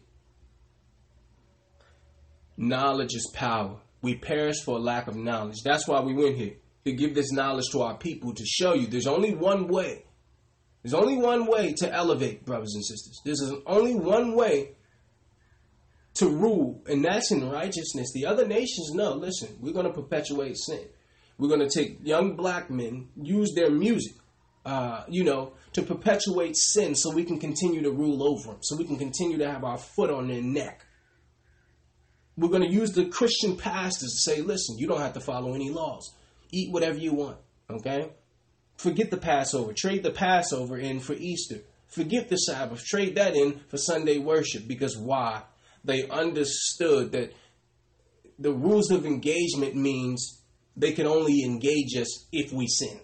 Knowledge is power. We perish for lack of knowledge. That's why we went here to give this knowledge to our people to show you there's only one way. There's only one way to elevate, brothers and sisters. There's only one way to rule, and that's in righteousness. The other nations no, listen, we're going to perpetuate sin. We're going to take young black men, use their music, uh, you know, to perpetuate sin so we can continue to rule over them, so we can continue to have our foot on their neck. We're going to use the Christian pastors to say, listen, you don't have to follow any laws. Eat whatever you want, okay? Forget the Passover. Trade the Passover in for Easter. Forget the Sabbath. Trade that in for Sunday worship. Because why? They understood that the rules of engagement means they can only engage us if we sin.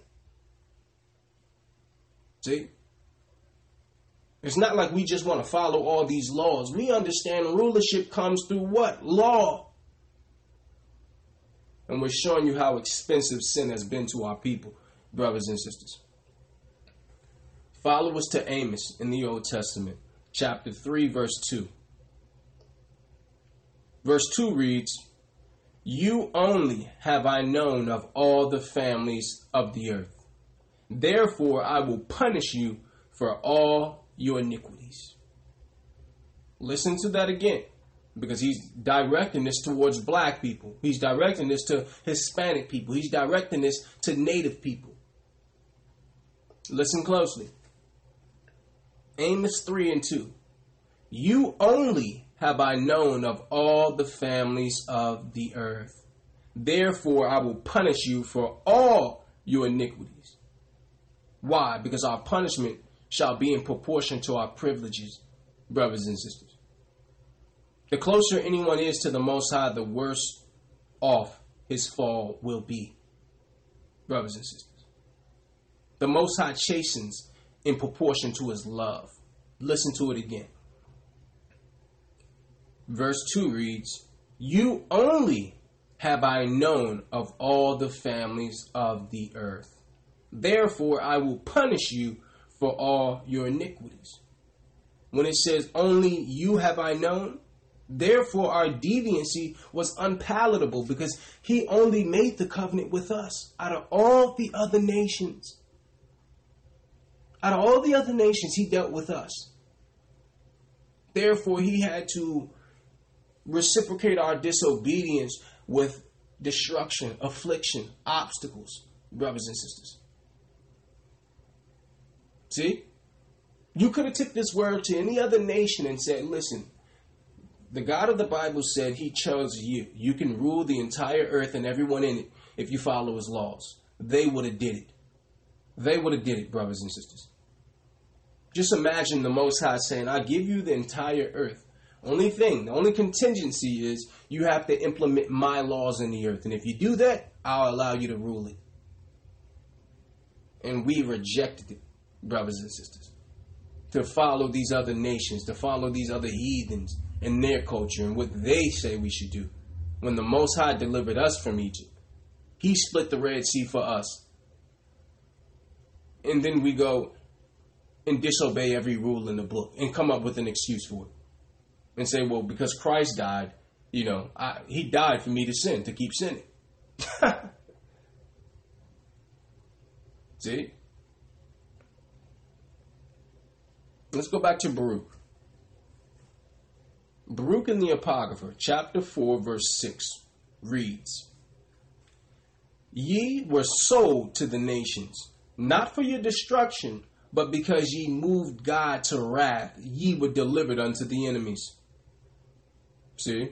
See? It's not like we just want to follow all these laws. We understand rulership comes through what? Law. And we're showing you how expensive sin has been to our people, brothers and sisters. Follow us to Amos in the Old Testament, chapter 3, verse 2. Verse 2 reads, You only have I known of all the families of the earth. Therefore I will punish you for all your iniquities. Listen to that again because he's directing this towards black people. He's directing this to Hispanic people. He's directing this to native people. Listen closely. Amos 3 and 2. You only have I known of all the families of the earth. Therefore, I will punish you for all your iniquities. Why? Because our punishment shall be in proportion to our privileges, brothers and sisters. The closer anyone is to the Most High, the worse off his fall will be, brothers and sisters. The Most High chastens in proportion to his love. Listen to it again verse 2 reads, You only have I known of all the families of the earth. Therefore, I will punish you for all your iniquities. When it says, Only you have I known, therefore our deviancy was unpalatable because he only made the covenant with us out of all the other nations. Out of all the other nations, he dealt with us. Therefore, he had to reciprocate our disobedience with destruction, affliction, obstacles, brothers and sisters. See? You could have took this word to any other nation and said, listen, the God of the Bible said he chose you. You can rule the entire earth and everyone in it if you follow his laws. They would have did it. They would have did it, brothers and sisters. Just imagine the Most High saying, I give you the entire earth. Only thing, the only contingency is you have to implement my laws in the earth. And if you do that, I'll allow you to rule it. And we rejected it, brothers and sisters. To follow these other nations, to follow these other heathens and their culture and what they say we should do. When the Most High delivered us from Egypt, He split the Red Sea for us. And then we go and disobey every rule in the book and come up with an excuse for it and say, well, because Christ died, you know, I, he died for me to sin, to keep sinning. See? Let's go back to Baruch. Baruch in the Apocrypha, chapter 4, verse 6, reads Ye were sold to the nations, not for your destruction, but because ye moved God to wrath, ye were delivered unto the enemies. See?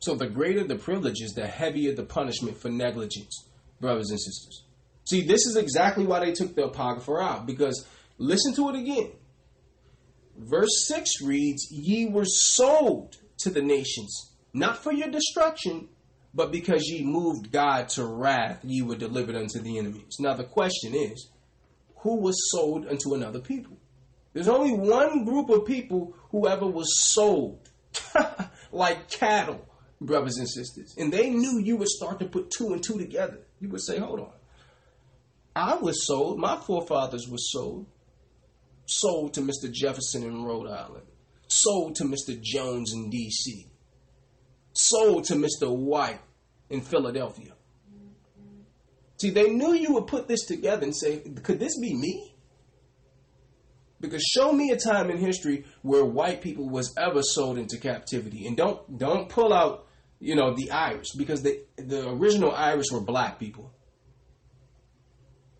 So the greater the privileges, the heavier the punishment for negligence, brothers and sisters. See, this is exactly why they took the Apocrypha out, because listen to it again. Verse 6 reads, Ye were sold to the nations, not for your destruction, but because ye moved God to wrath, ye were delivered unto the enemies. Now the question is, who was sold unto another people. There's only one group of people who ever was sold like cattle, brothers and sisters. And they knew you would start to put two and two together. You would say, hold on. I was sold, my forefathers were sold. Sold to Mr. Jefferson in Rhode Island. Sold to Mr. Jones in D.C. Sold to Mr. White in Philadelphia. See, they knew you would put this together and say, could this be me? Because show me a time in history where white people was ever sold into captivity. And don't don't pull out, you know, the Irish, because the the original Irish were black people.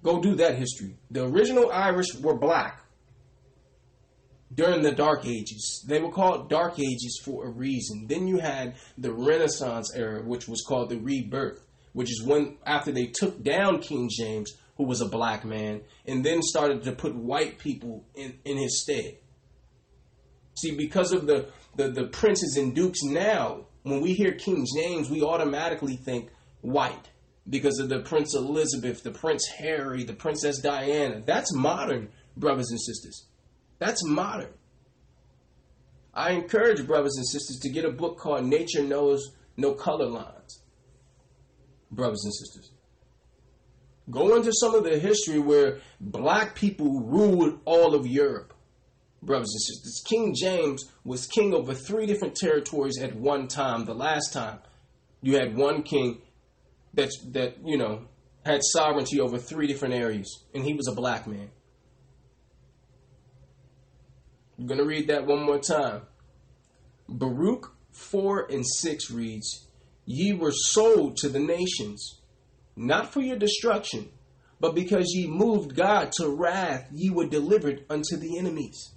Go do that history. The original Irish were black during the Dark Ages. They were called Dark Ages for a reason. Then you had the Renaissance era, which was called the Rebirth which is when after they took down King James, who was a black man, and then started to put white people in, in his stead. See, because of the, the, the princes and dukes now, when we hear King James, we automatically think white because of the Prince Elizabeth, the Prince Harry, the Princess Diana. That's modern, brothers and sisters. That's modern. I encourage brothers and sisters to get a book called Nature Knows No Color Lines brothers and sisters. Go into some of the history where black people ruled all of Europe, brothers and sisters. King James was king over three different territories at one time. The last time you had one king that that you know had sovereignty over three different areas, and he was a black man. I'm going to read that one more time. Baruch 4 and 6 reads, Ye were sold to the nations, not for your destruction, but because ye moved God to wrath, ye were delivered unto the enemies.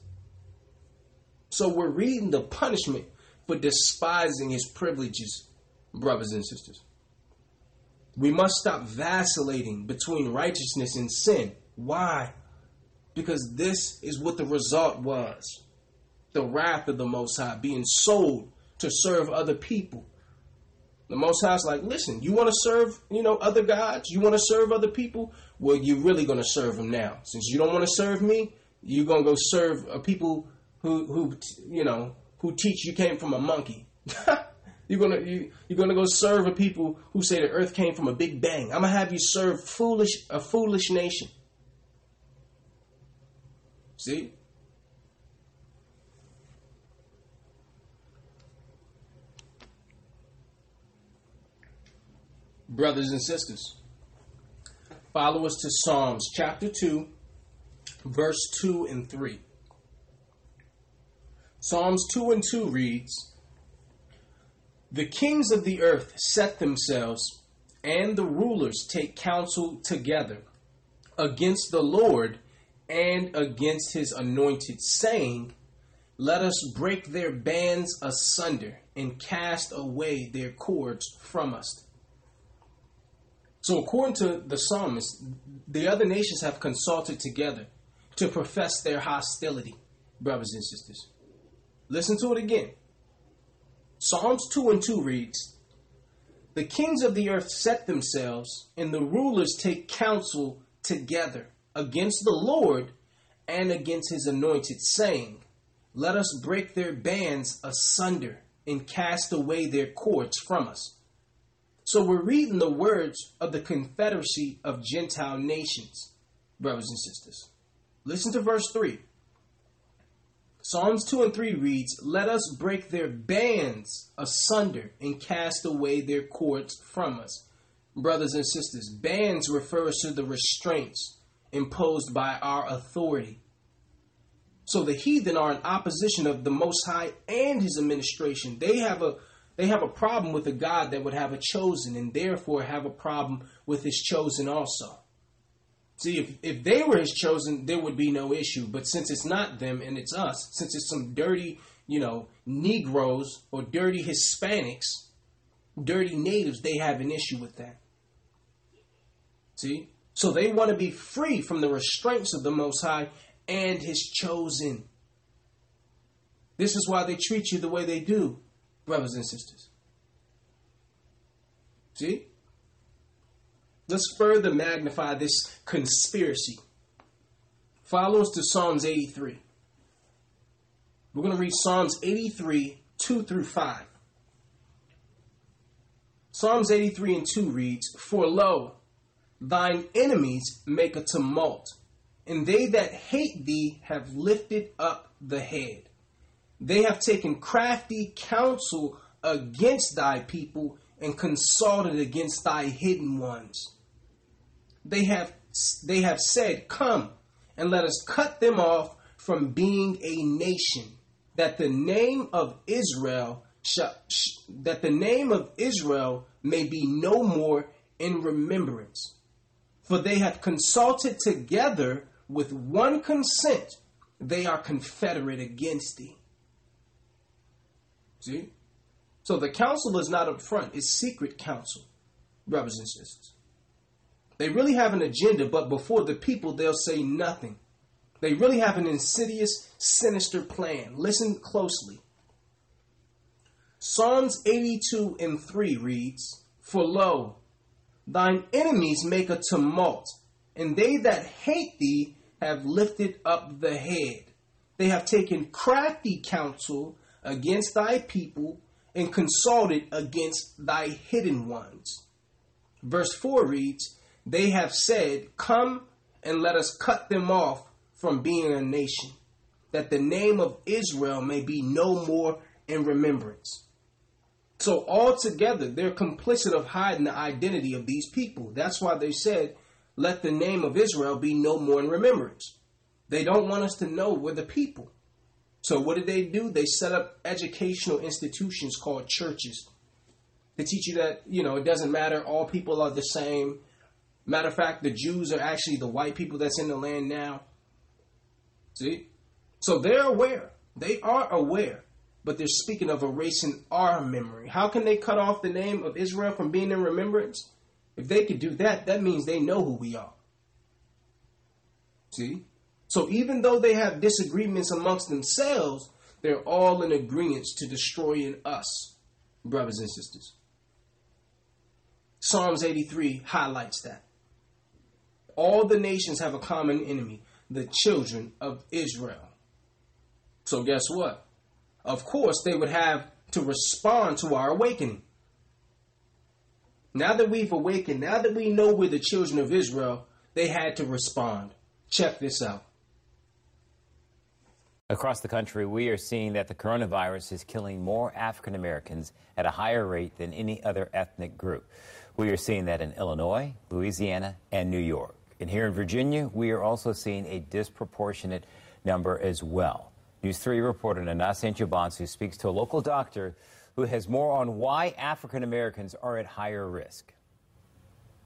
So we're reading the punishment for despising his privileges, brothers and sisters. We must stop vacillating between righteousness and sin. Why? Because this is what the result was the wrath of the Most High being sold to serve other people the Most High's like, listen, you want to serve, you know, other gods? You want to serve other people? Well, you're really going to serve them now. Since you don't want to serve me, you're going to go serve a people who, who, you know, who teach you came from a monkey. you're gonna you, you're gonna go serve a people who say the earth came from a big bang. I'm gonna have you serve foolish a foolish nation. See? Brothers and sisters, follow us to Psalms chapter 2, verse 2 and 3. Psalms 2 and 2 reads The kings of the earth set themselves, and the rulers take counsel together against the Lord and against his anointed, saying, Let us break their bands asunder and cast away their cords from us. So, according to the psalmist, the other nations have consulted together to profess their hostility, brothers and sisters. Listen to it again. Psalms 2 and 2 reads The kings of the earth set themselves, and the rulers take counsel together against the Lord and against his anointed, saying, Let us break their bands asunder and cast away their cords from us. So we're reading the words of the confederacy of Gentile nations, brothers and sisters. Listen to verse 3. Psalms 2 and 3 reads, Let us break their bands asunder and cast away their cords from us. Brothers and sisters, bands refers to the restraints imposed by our authority. So the heathen are in opposition of the Most High and his administration. They have a they have a problem with a God that would have a chosen and therefore have a problem with his chosen also. See, if, if they were his chosen, there would be no issue. But since it's not them and it's us, since it's some dirty, you know, Negroes or dirty Hispanics, dirty natives, they have an issue with that. See? So they want to be free from the restraints of the Most High and His chosen. This is why they treat you the way they do, brothers and sisters. See? Let's further magnify this conspiracy. Follow us to Psalms 83. We're going to read Psalms 83, 2 through 5. Psalms 83 and 2 reads, For lo, thine enemies make a tumult, and they that hate thee have lifted up the head. They have taken crafty counsel against thy people and consulted against thy hidden ones they have they have said, "Come and let us cut them off from being a nation, that the name of Israel shall, that the name of Israel may be no more in remembrance. For they have consulted together with one consent; they are confederate against thee." See? So the counsel is not up front, it's secret counsel, brothers and sisters. They really have an agenda, but before the people, they'll say nothing. They really have an insidious, sinister plan. Listen closely. Psalms 82 and 3 reads, For lo, thine enemies make a tumult, and they that hate thee have lifted up the head. They have taken crafty counsel against thy people and consulted against thy hidden ones. Verse 4 reads, they have said, Come and let us cut them off from being a nation, that the name of Israel may be no more in remembrance. So, altogether, they're complicit of hiding the identity of these people. That's why they said, Let the name of Israel be no more in remembrance. They don't want us to know we're the people. So, what did they do? They set up educational institutions called churches to teach you that, you know, it doesn't matter, all people are the same Matter of fact, the Jews are actually the white people that's in the land now. See? So they're aware. They are aware. But they're speaking of erasing our memory. How can they cut off the name of Israel from being in remembrance? If they could do that, that means they know who we are. See? So even though they have disagreements amongst themselves, they're all in agreement to destroying us, brothers and sisters. Psalms 83 highlights that. All the nations have a common enemy, the children of Israel. So, guess what? Of course, they would have to respond to our awakening. Now that we've awakened, now that we know we're the children of Israel, they had to respond. Check this out. Across the country, we are seeing that the coronavirus is killing more African Americans at a higher rate than any other ethnic group. We are seeing that in Illinois, Louisiana, and New York. And here in Virginia, we are also seeing a disproportionate number as well. News 3 reporter Nana St. speaks to a local doctor who has more on why African Americans are at higher risk.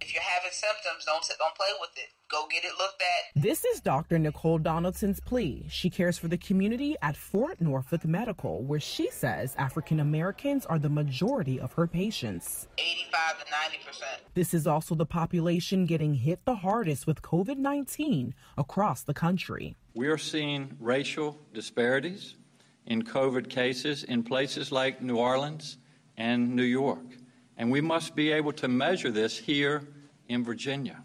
If you're having symptoms, don't don't play with it. Go get it looked at. This is Dr. Nicole Donaldson's plea. She cares for the community at Fort Norfolk Medical, where she says African Americans are the majority of her patients. 85 to 90 percent. This is also the population getting hit the hardest with COVID 19 across the country. We are seeing racial disparities in COVID cases in places like New Orleans and New York. And we must be able to measure this here in Virginia.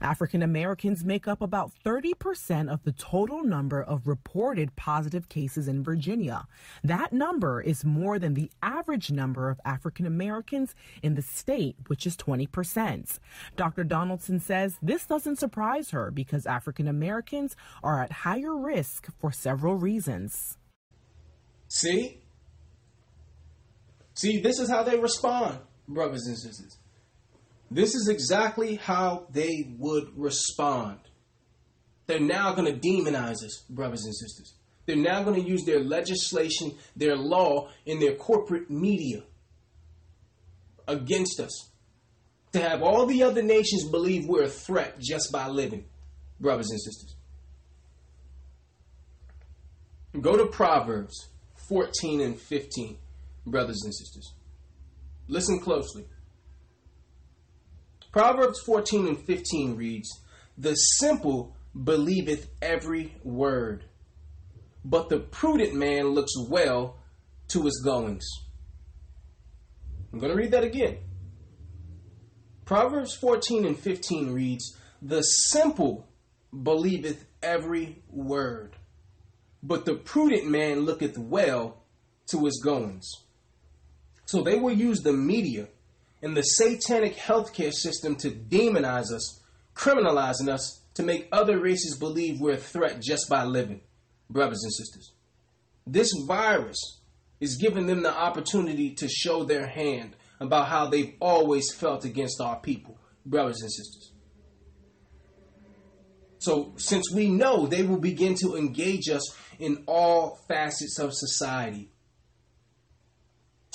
African Americans make up about 30% of the total number of reported positive cases in Virginia. That number is more than the average number of African Americans in the state, which is 20%. Dr. Donaldson says this doesn't surprise her because African Americans are at higher risk for several reasons. See? See, this is how they respond brothers and sisters. This is exactly how they would respond. They're now going to demonize us, brothers and sisters. They're now going to use their legislation, their law, and their corporate media against us. To have all the other nations believe we're a threat just by living, brothers and sisters. Go to Proverbs 14 and 15, brothers and sisters. Listen closely. Proverbs 14 and 15 reads, The simple believeth every word, but the prudent man looks well to his goings. I'm going to read that again. Proverbs 14 and 15 reads, The simple believeth every word, but the prudent man looketh well to his goings. So they will use the media and the satanic healthcare system to demonize us, criminalizing us to make other races believe we're a threat just by living, brothers and sisters. This virus is giving them the opportunity to show their hand about how they've always felt against our people, brothers and sisters. So, since we know they will begin to engage us in all facets of society,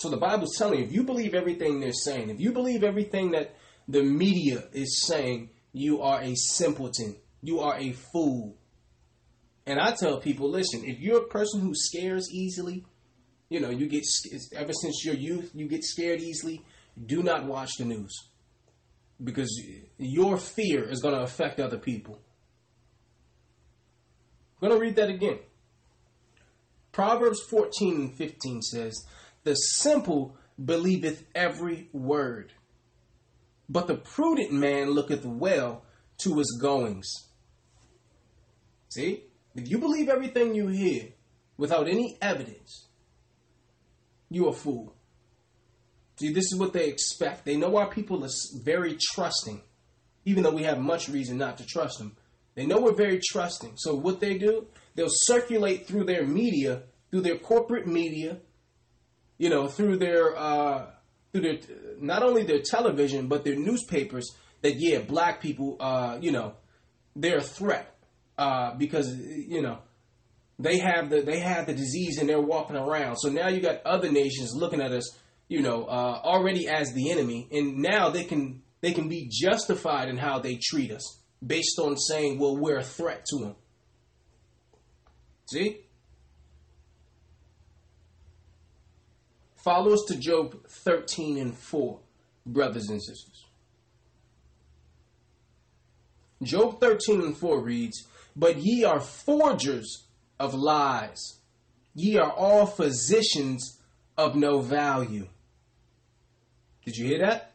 so the Bible's telling you, if you believe everything they're saying, if you believe everything that the media is saying, you are a simpleton. You are a fool. And I tell people, listen, if you're a person who scares easily, you know, you get ever since your youth, you get scared easily, do not watch the news. Because your fear is going to affect other people. I'm going to read that again. Proverbs 14 and 15 says, the simple believeth every word, but the prudent man looketh well to his goings. See? If you believe everything you hear without any evidence, you're a fool. See, this is what they expect. They know our people are very trusting, even though we have much reason not to trust them. They know we're very trusting. So what they do, they'll circulate through their media, through their corporate media, you know, through their uh, through their not only their television but their newspapers that yeah, black people, uh, you know, they're a threat uh, because you know they have the they have the disease and they're walking around. So now you got other nations looking at us, you know, uh, already as the enemy, and now they can they can be justified in how they treat us based on saying, well, we're a threat to them. See? Follow us to Job 13 and 4, brothers and sisters. Job 13 and 4 reads, But ye are forgers of lies. Ye are all physicians of no value. Did you hear that?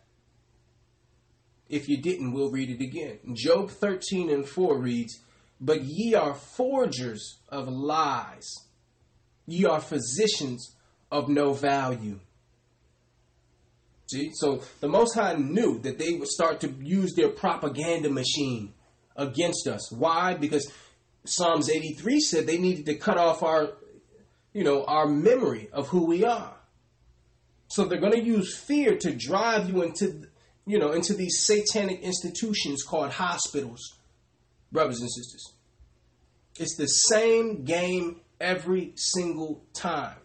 If you didn't, we'll read it again. Job 13 and 4 reads, But ye are forgers of lies. Ye are physicians of no value. See, so the Most High knew that they would start to use their propaganda machine against us. Why? Because Psalms 83 said they needed to cut off our, you know, our memory of who we are. So they're going to use fear to drive you into, you know, into these satanic institutions called hospitals, brothers and sisters. It's the same game every single time.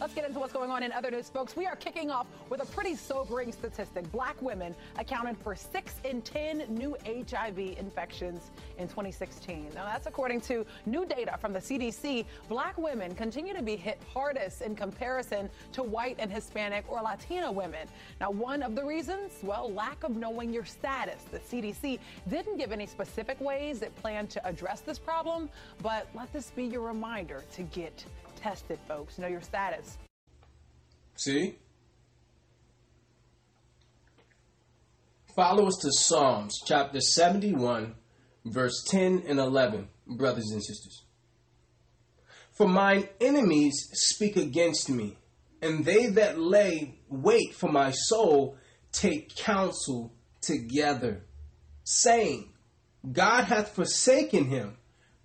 Let's get into what's going on in other news, folks. We are kicking off with a pretty sobering statistic. Black women accounted for 6 in 10 new HIV infections in 2016. Now, that's according to new data from the CDC. Black women continue to be hit hardest in comparison to white and Hispanic or Latina women. Now, one of the reasons, well, lack of knowing your status. The CDC didn't give any specific ways it planned to address this problem, but let this be your reminder to get tested, folks. Know your status. See? Follow us to Psalms chapter 71, verse 10 and 11, brothers and sisters. For mine enemies speak against me, and they that lay wait for my soul take counsel together, saying, God hath forsaken him,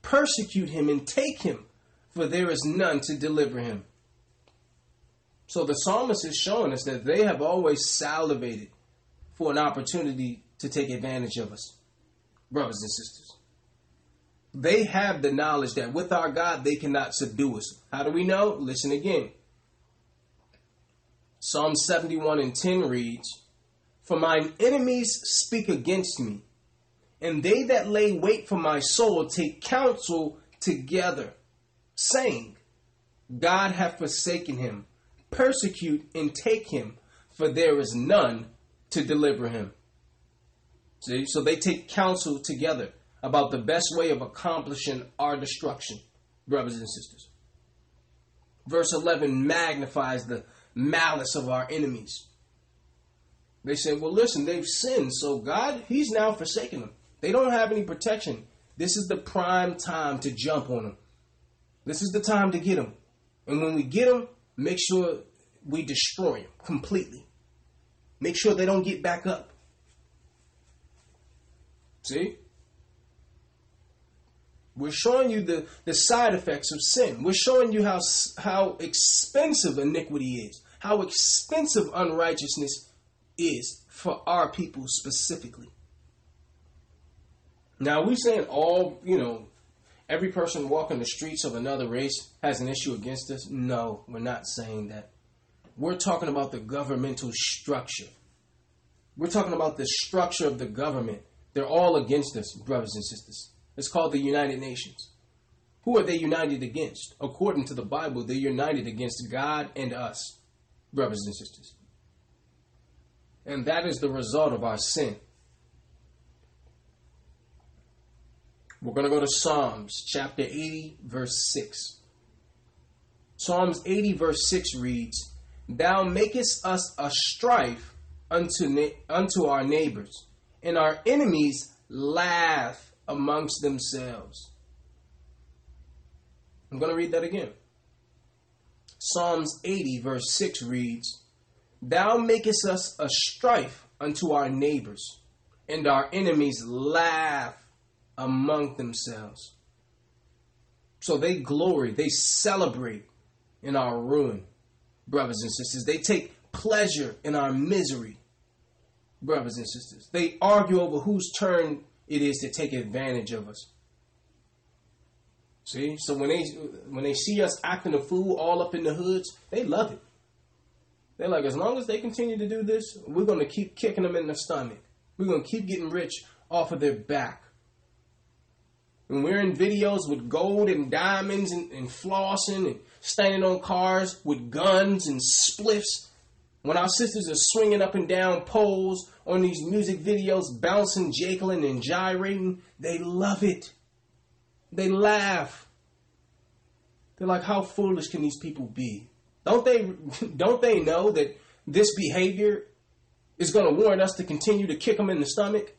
persecute him and take him for there is none to deliver him. So the psalmist is showing us that they have always salivated for an opportunity to take advantage of us, brothers and sisters. They have the knowledge that with our God they cannot subdue us. How do we know? Listen again. Psalm 71 and 10 reads, For mine enemies speak against me, and they that lay wait for my soul take counsel together saying, God hath forsaken him. Persecute and take him, for there is none to deliver him. See, so they take counsel together about the best way of accomplishing our destruction, brothers and sisters. Verse 11 magnifies the malice of our enemies. They say, well, listen, they've sinned, so God, He's now forsaken them. They don't have any protection. This is the prime time to jump on them. This is the time to get them. And when we get them, make sure we destroy them completely. Make sure they don't get back up. See? We're showing you the, the side effects of sin. We're showing you how, how expensive iniquity is, how expensive unrighteousness is for our people specifically. Now, we're saying all, you know, every person walking the streets of another race has an issue against us? No, we're not saying that. We're talking about the governmental structure. We're talking about the structure of the government. They're all against us, brothers and sisters. It's called the United Nations. Who are they united against? According to the Bible, they're united against God and us, brothers and sisters. And that is the result of our sin. We're going to go to Psalms chapter 80, verse 6. Psalms 80, verse 6 reads, Thou makest us a strife unto, na- unto our neighbors, and our enemies laugh amongst themselves. I'm going to read that again. Psalms 80, verse 6 reads, Thou makest us a strife unto our neighbors, and our enemies laugh among themselves. So they glory, they celebrate in our ruin, brothers and sisters. They take pleasure in our misery, brothers and sisters. They argue over whose turn it is to take advantage of us. See, so when they when they see us acting a fool all up in the hoods, they love it. They're like, as long as they continue to do this, we're going to keep kicking them in the stomach. We're going to keep getting rich off of their back and we're in videos with gold and diamonds and, and flossing and standing on cars with guns and spliffs, when our sisters are swinging up and down poles on these music videos, bouncing, jiggling, and gyrating, they love it. They laugh. They're like, how foolish can these people be? Don't they, don't they know that this behavior is going to warrant us to continue to kick them in the stomach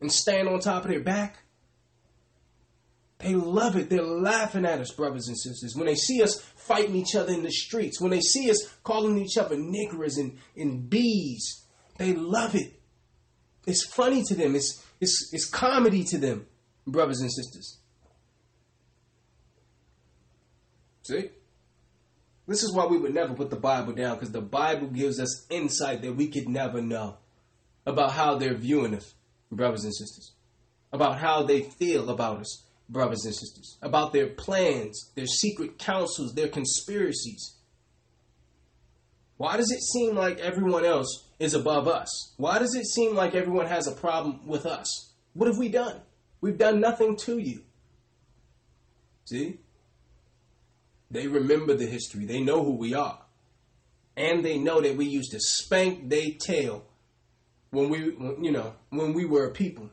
and stand on top of their back? They love it. They're laughing at us, brothers and sisters. When they see us fighting each other in the streets, when they see us calling each other niggers and, and bees, they love it. It's funny to them, it's, it's, it's comedy to them, brothers and sisters. See? This is why we would never put the Bible down, because the Bible gives us insight that we could never know about how they're viewing us, brothers and sisters, about how they feel about us brothers and sisters, about their plans, their secret councils, their conspiracies. Why does it seem like everyone else is above us? Why does it seem like everyone has a problem with us? What have we done? We've done nothing to you. See? They remember the history. They know who we are. And they know that we used to spank their tail when we, you know, when we were a people.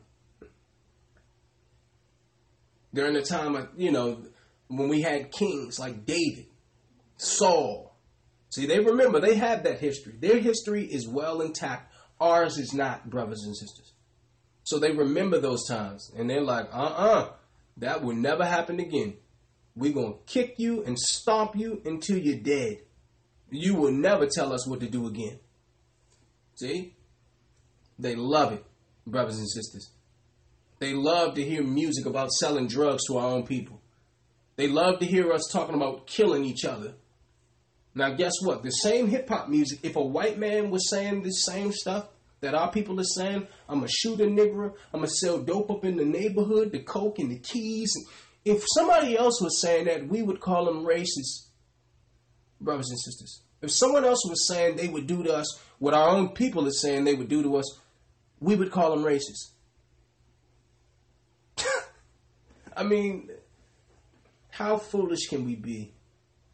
During the time of, you know, when we had kings like David, Saul. See, they remember, they have that history. Their history is well intact. Ours is not, brothers and sisters. So they remember those times and they're like, uh uh-uh, uh, that will never happen again. We're going to kick you and stomp you until you're dead. You will never tell us what to do again. See? They love it, brothers and sisters. They love to hear music about selling drugs to our own people. They love to hear us talking about killing each other. Now, guess what? The same hip hop music, if a white man was saying the same stuff that our people are saying, I'm to shoot a nigger, I'm going to sell dope up in the neighborhood, the coke and the keys. If somebody else was saying that, we would call them racist, brothers and sisters. If someone else was saying they would do to us what our own people are saying they would do to us, we would call them racist. I mean, how foolish can we be?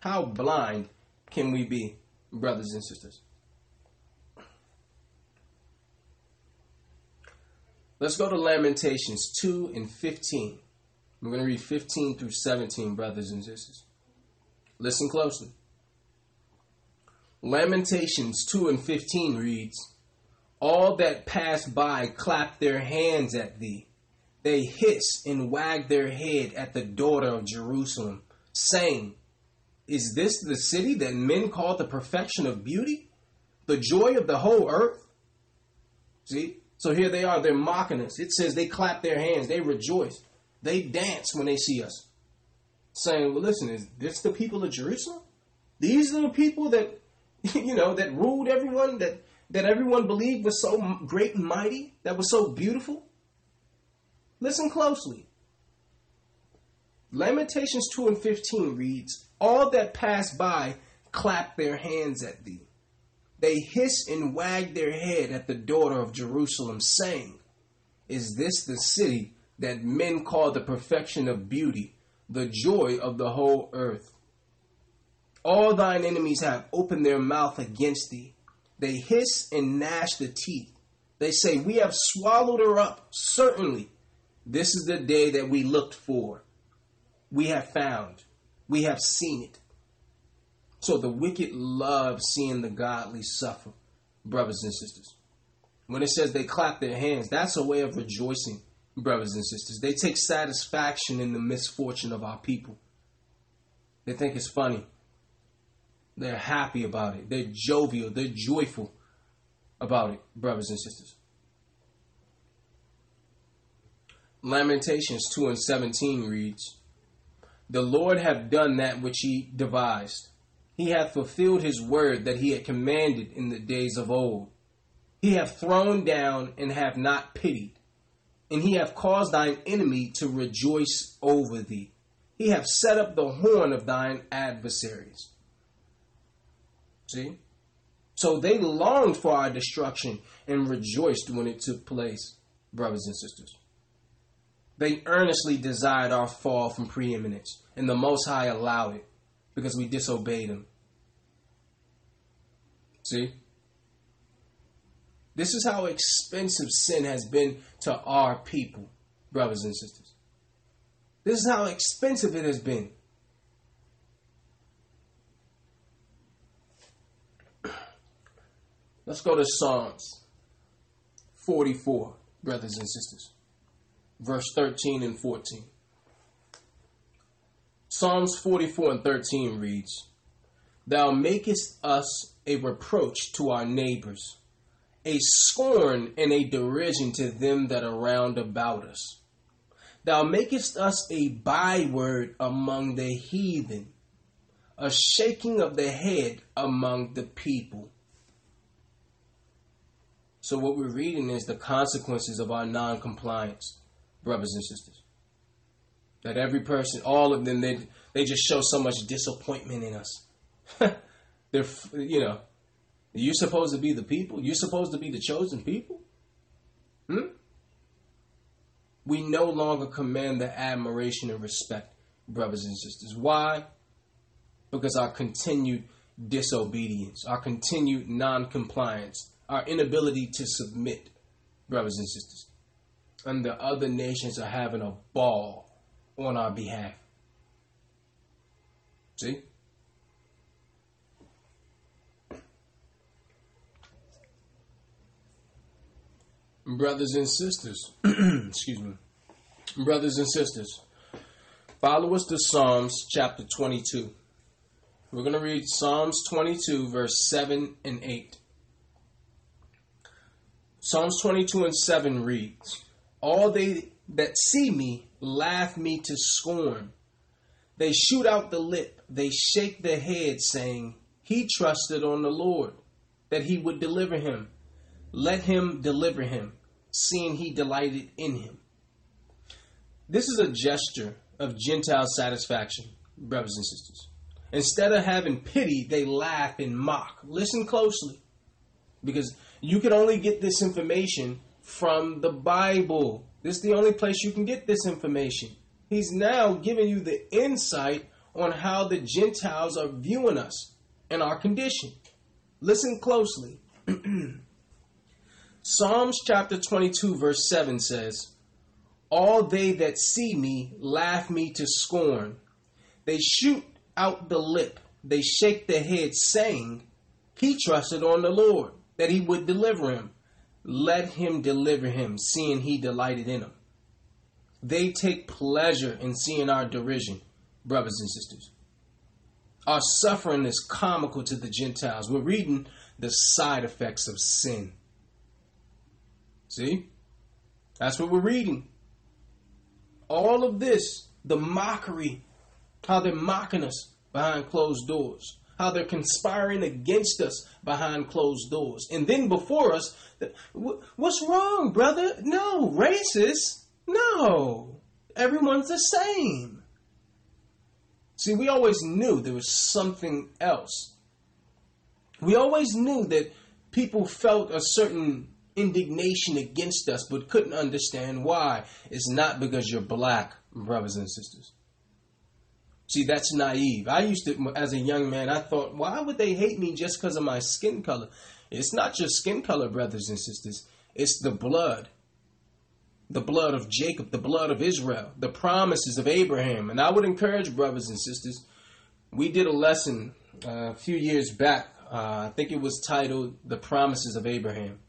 How blind can we be, brothers and sisters? Let's go to Lamentations 2 and 15. We're going to read 15 through 17, brothers and sisters. Listen closely. Lamentations 2 and 15 reads, All that pass by clap their hands at thee. They hiss and wag their head at the daughter of Jerusalem, saying, Is this the city that men call the perfection of beauty? The joy of the whole earth? See? So here they are, they're mocking us. It says they clap their hands, they rejoice. They dance when they see us, saying, "Well, listen, is this the people of Jerusalem? These are the people that, you know, that ruled everyone, that that everyone believed was so great and mighty, that was so beautiful." Listen closely. Lamentations 2 and 15 reads, All that pass by clap their hands at thee. They hiss and wag their head at the daughter of Jerusalem, saying, Is this the city that men call the perfection of beauty, the joy of the whole earth. All thine enemies have opened their mouth against thee. They hiss and gnash the teeth. They say, We have swallowed her up. Certainly, this is the day that we looked for. We have found. We have seen it. So the wicked love seeing the godly suffer, brothers and sisters. When it says they clap their hands, that's a way of rejoicing brothers and sisters. They take satisfaction in the misfortune of our people. They think it's funny. They're happy about it. They're jovial. They're joyful about it, brothers and sisters. Lamentations 2 and 17 reads, The Lord hath done that which he devised. He hath fulfilled his word that he had commanded in the days of old. He hath thrown down and hath not pitied and he hath caused thine enemy to rejoice over thee. He hath set up the horn of thine adversaries. See? So they longed for our destruction and rejoiced when it took place, brothers and sisters. They earnestly desired our fall from preeminence, and the Most High allowed it because we disobeyed Him. See? This is how expensive sin has been to our people, brothers and sisters. This is how expensive it has been. Let's go to Psalms 44, brothers and sisters, verse 13 and 14. Psalms 44 and 13 reads, Thou makest us a reproach to our neighbors a scorn and a derision to them that are round about us. Thou makest us a byword among the heathen, a shaking of the head among the people. So, what we're reading is the consequences of our non compliance, brothers and sisters. That every person, all of them, they, they just show so much disappointment in us. They're, you know, you're supposed to be the people. You're supposed to be the chosen people. Hmm? We no longer command the admiration and respect, brothers and sisters. Why? Because our continued disobedience, our continued non compliance, our inability to submit, brothers and sisters. And the other nations are having a ball on our behalf. See? Brothers and sisters, excuse me. Brothers and sisters, follow us to Psalms chapter 22. We're going to read Psalms 22, verse 7 and 8. Psalms 22 and 7 reads All they that see me laugh me to scorn. They shoot out the lip, they shake their head, saying, He trusted on the Lord, that he would deliver him. Let him deliver him, seeing he delighted in him. This is a gesture of Gentile satisfaction, brothers and sisters. Instead of having pity, they laugh and mock. Listen closely, because you can only get this information from the Bible. This is the only place you can get this information. He's now giving you the insight on how the Gentiles are viewing us and our condition. Listen closely. Psalms chapter 22, verse 7 says, All they that see me laugh me to scorn. They shoot out the lip, they shake their head, saying, He trusted on the Lord, that he would deliver him. Let him deliver him, seeing he delighted in him. They take pleasure in seeing our derision, brothers and sisters. Our suffering is comical to the Gentiles. We're reading the side effects of sin. See? That's what we're reading. All of this, the mockery, how they're mocking us behind closed doors, how they're conspiring against us behind closed doors. And then before us, what's wrong, brother? No, racist. No, everyone's the same. See, we always knew there was something else. We always knew that people felt a certain indignation against us but couldn't understand why. It's not because you're black, brothers and sisters. See, that's naive. I used to, as a young man, I thought, why would they hate me just because of my skin color? It's not just skin color, brothers and sisters. It's the blood the blood of Jacob, the blood of Israel, the promises of Abraham. And I would encourage brothers and sisters, we did a lesson uh, a few years back, uh, I think it was titled The Promises of Abraham,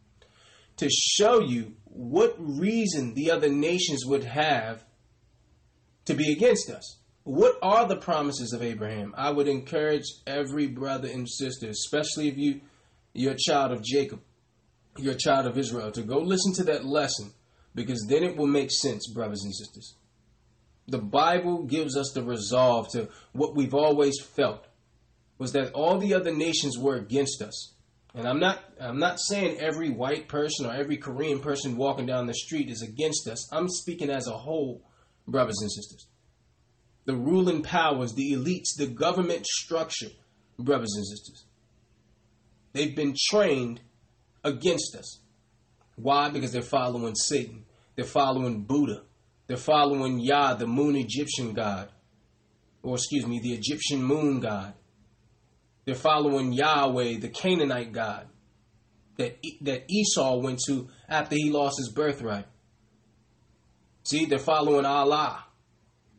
to show you what reason the other nations would have to be against us. What are the promises of Abraham? I would encourage every brother and sister, especially if you you're a child of Jacob, you're a child of Israel, to go listen to that lesson because then it will make sense, brothers and sisters. The Bible gives us the resolve to what we've always felt was that all the other nations were against us. And I'm not I'm not saying every white person or every Korean person walking down the street is against us. I'm speaking as a whole, brothers and sisters. The ruling powers, the elites, the government structure, brothers and sisters. They've been trained against us. Why? Because they're following Satan. They're following Buddha. They're following Yah, the moon Egyptian god. Or, excuse me, the Egyptian moon god. They're following Yahweh, the Canaanite god that, that Esau went to after he lost his birthright. See, they're following Allah.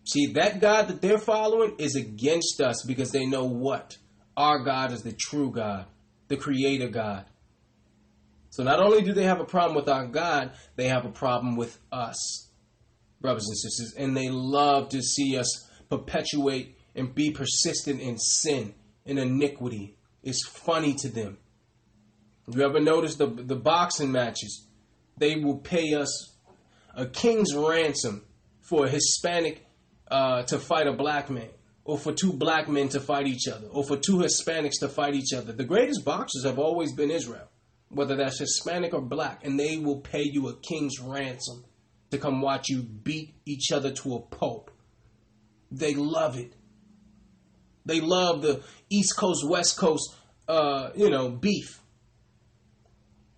See, that God that they're following is against us because they know what? Our God is the true God, the creator God. So not only do they have a problem with our God, they have a problem with us, brothers and sisters, and they love to see us perpetuate and be persistent in sin, and iniquity. It's funny to them. You ever notice the the boxing matches? They will pay us a king's ransom for a Hispanic uh, to fight a black man, or for two black men to fight each other, or for two Hispanics to fight each other. The greatest boxers have always been Israel, whether that's Hispanic or black, and they will pay you a king's ransom to come watch you beat each other to a pulp. They love it. They love the East Coast, West Coast, uh, you know, beef.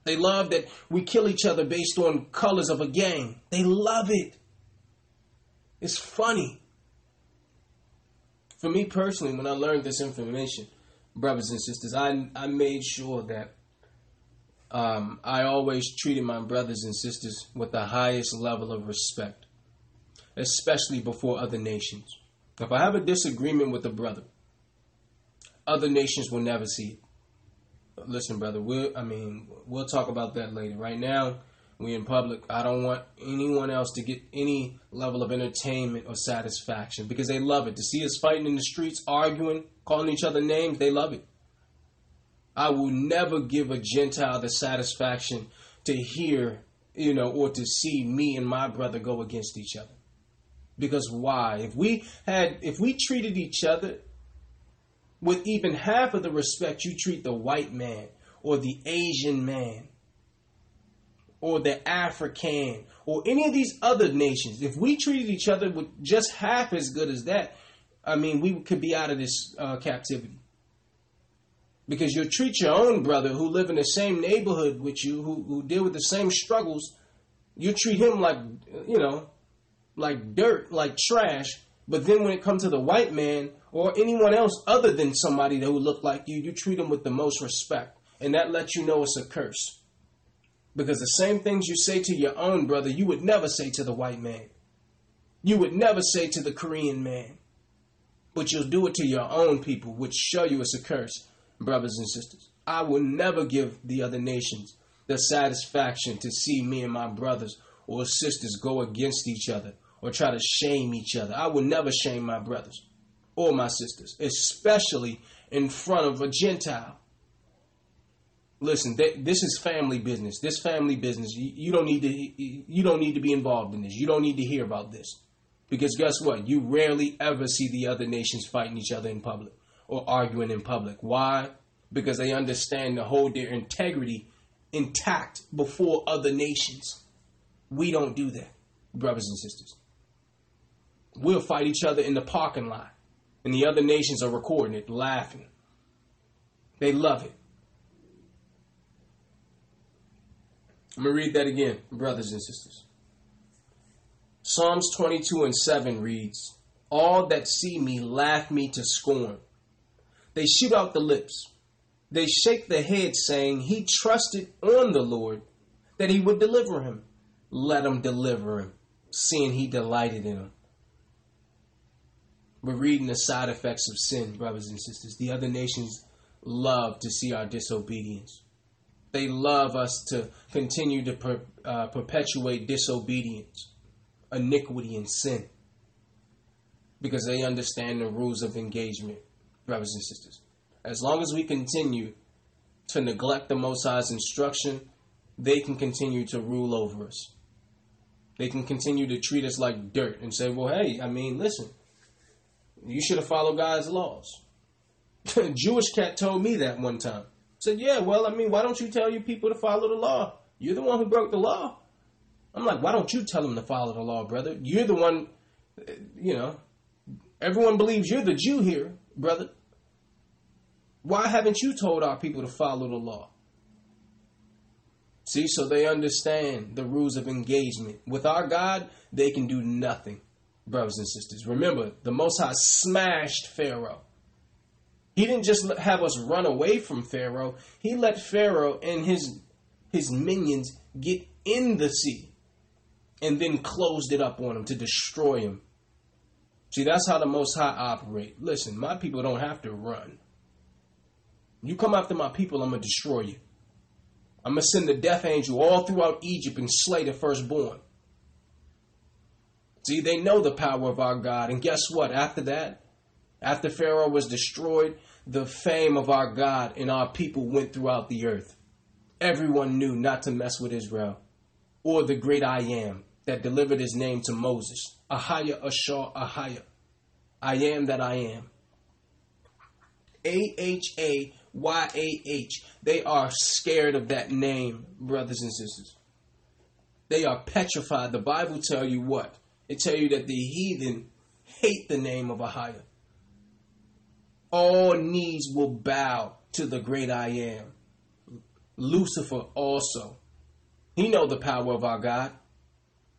They love that we kill each other based on colors of a gang. They love it. It's funny. For me personally, when I learned this information, brothers and sisters, I, I made sure that um, I always treated my brothers and sisters with the highest level of respect, especially before other nations. If I have a disagreement with a brother, other nations will never see it. Listen, brother, we'll, I mean, we'll talk about that later. Right now, we in public. I don't want anyone else to get any level of entertainment or satisfaction because they love it. To see us fighting in the streets, arguing, calling each other names, they love it. I will never give a Gentile the satisfaction to hear, you know, or to see me and my brother go against each other. Because why? If we had, if we treated each other with even half of the respect you treat the white man or the Asian man or the African or any of these other nations, if we treated each other with just half as good as that, I mean, we could be out of this uh, captivity. Because you'll treat your own brother who live in the same neighborhood with you, who, who deal with the same struggles, you treat him like, you know, like dirt, like trash. But then when it comes to the white man or anyone else other than somebody that who look like you, you treat them with the most respect. And that lets you know it's a curse. Because the same things you say to your own brother, you would never say to the white man. You would never say to the Korean man. But you'll do it to your own people, which show you it's a curse, brothers and sisters. I will never give the other nations the satisfaction to see me and my brothers or sisters go against each other or try to shame each other. I will never shame my brothers or my sisters, especially in front of a Gentile. Listen, this is family business. This family business. You, you don't need to. You don't need to be involved in this. You don't need to hear about this, because guess what? You rarely ever see the other nations fighting each other in public or arguing in public. Why? Because they understand to hold their integrity intact before other nations. We don't do that, brothers and sisters. We'll fight each other in the parking lot, and the other nations are recording it, laughing. They love it. I'm going to read that again, brothers and sisters. Psalms 22 and 7 reads, All that see me laugh me to scorn. They shoot out the lips. They shake the head, saying, He trusted on the Lord that he would deliver him. Let him deliver him, seeing he delighted in him. We're reading the side effects of sin, brothers and sisters. The other nations love to see our disobedience. They love us to continue to per, uh, perpetuate disobedience, iniquity, and sin because they understand the rules of engagement, brothers and sisters. As long as we continue to neglect the Most instruction, they can continue to rule over us. They can continue to treat us like dirt and say, well, hey, I mean, listen, you should have followed God's laws. A Jewish cat told me that one time. Said, yeah, well, I mean, why don't you tell your people to follow the law? You're the one who broke the law. I'm like, why don't you tell them to follow the law, brother? You're the one, eh, you know, everyone believes you're the Jew here, brother. Why haven't you told our people to follow the law? See, so they understand the rules of engagement. With our God, they can do nothing, brothers and sisters. Remember, the Most High smashed Pharaoh. He didn't just have us run away from Pharaoh. He let Pharaoh and his his minions get in the sea and then closed it up on him to destroy him. See, that's how the Most High operate. Listen, my people don't have to run. You come after my people, I'm going to destroy you. I'm going to send the death angel all throughout Egypt and slay the firstborn. See, they know the power of our God. And guess what? After that, after Pharaoh was destroyed, the fame of our God and our people went throughout the earth. Everyone knew not to mess with Israel or the great I am that delivered his name to Moses. Ahayah Asher Ahayah. I am that I am. A H A Y A H. They are scared of that name, brothers and sisters. They are petrified. The Bible tell you what? It tell you that the heathen hate the name of Ahayah. All knees will bow to the great I am. Lucifer also. He know the power of our God.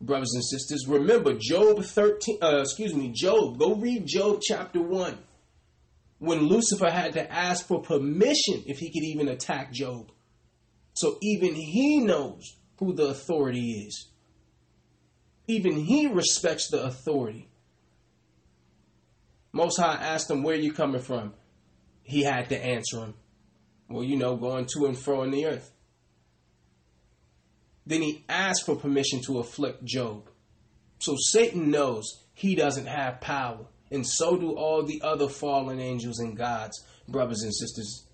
Brothers and sisters, remember Job 13, uh, excuse me, Job. Go read Job chapter 1. When Lucifer had to ask for permission if he could even attack Job. So even he knows who the authority is. Even he respects the authority. Most High asked him, Where you coming from? He had to answer him. Well, you know, going to and fro in the earth. Then he asked for permission to afflict Job. So Satan knows he doesn't have power, and so do all the other fallen angels and gods, brothers and sisters.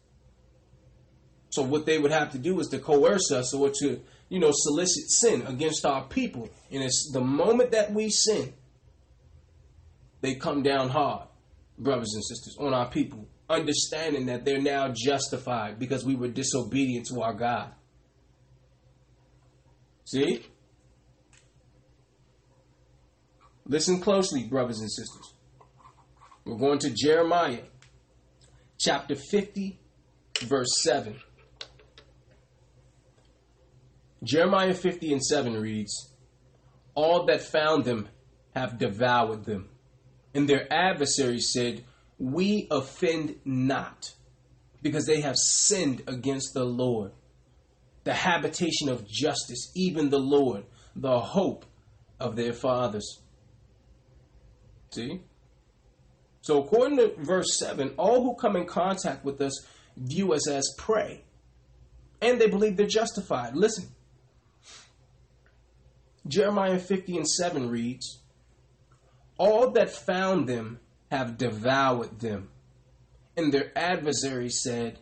So what they would have to do is to coerce us or to, you know, solicit sin against our people. And it's the moment that we sin, they come down hard, brothers and sisters, on our people, understanding that they're now justified because we were disobedient to our God. See? Listen closely, brothers and sisters. We're going to Jeremiah chapter 50, verse 7. Jeremiah 50 and 7 reads, All that found them have devoured them, and their adversaries said, We offend not, because they have sinned against the Lord the habitation of justice, even the Lord, the hope of their fathers. See? So, according to verse 7, all who come in contact with us view us as prey, and they believe they're justified. Listen. Jeremiah 50 and 7 reads, All that found them have devoured them, and their adversaries said,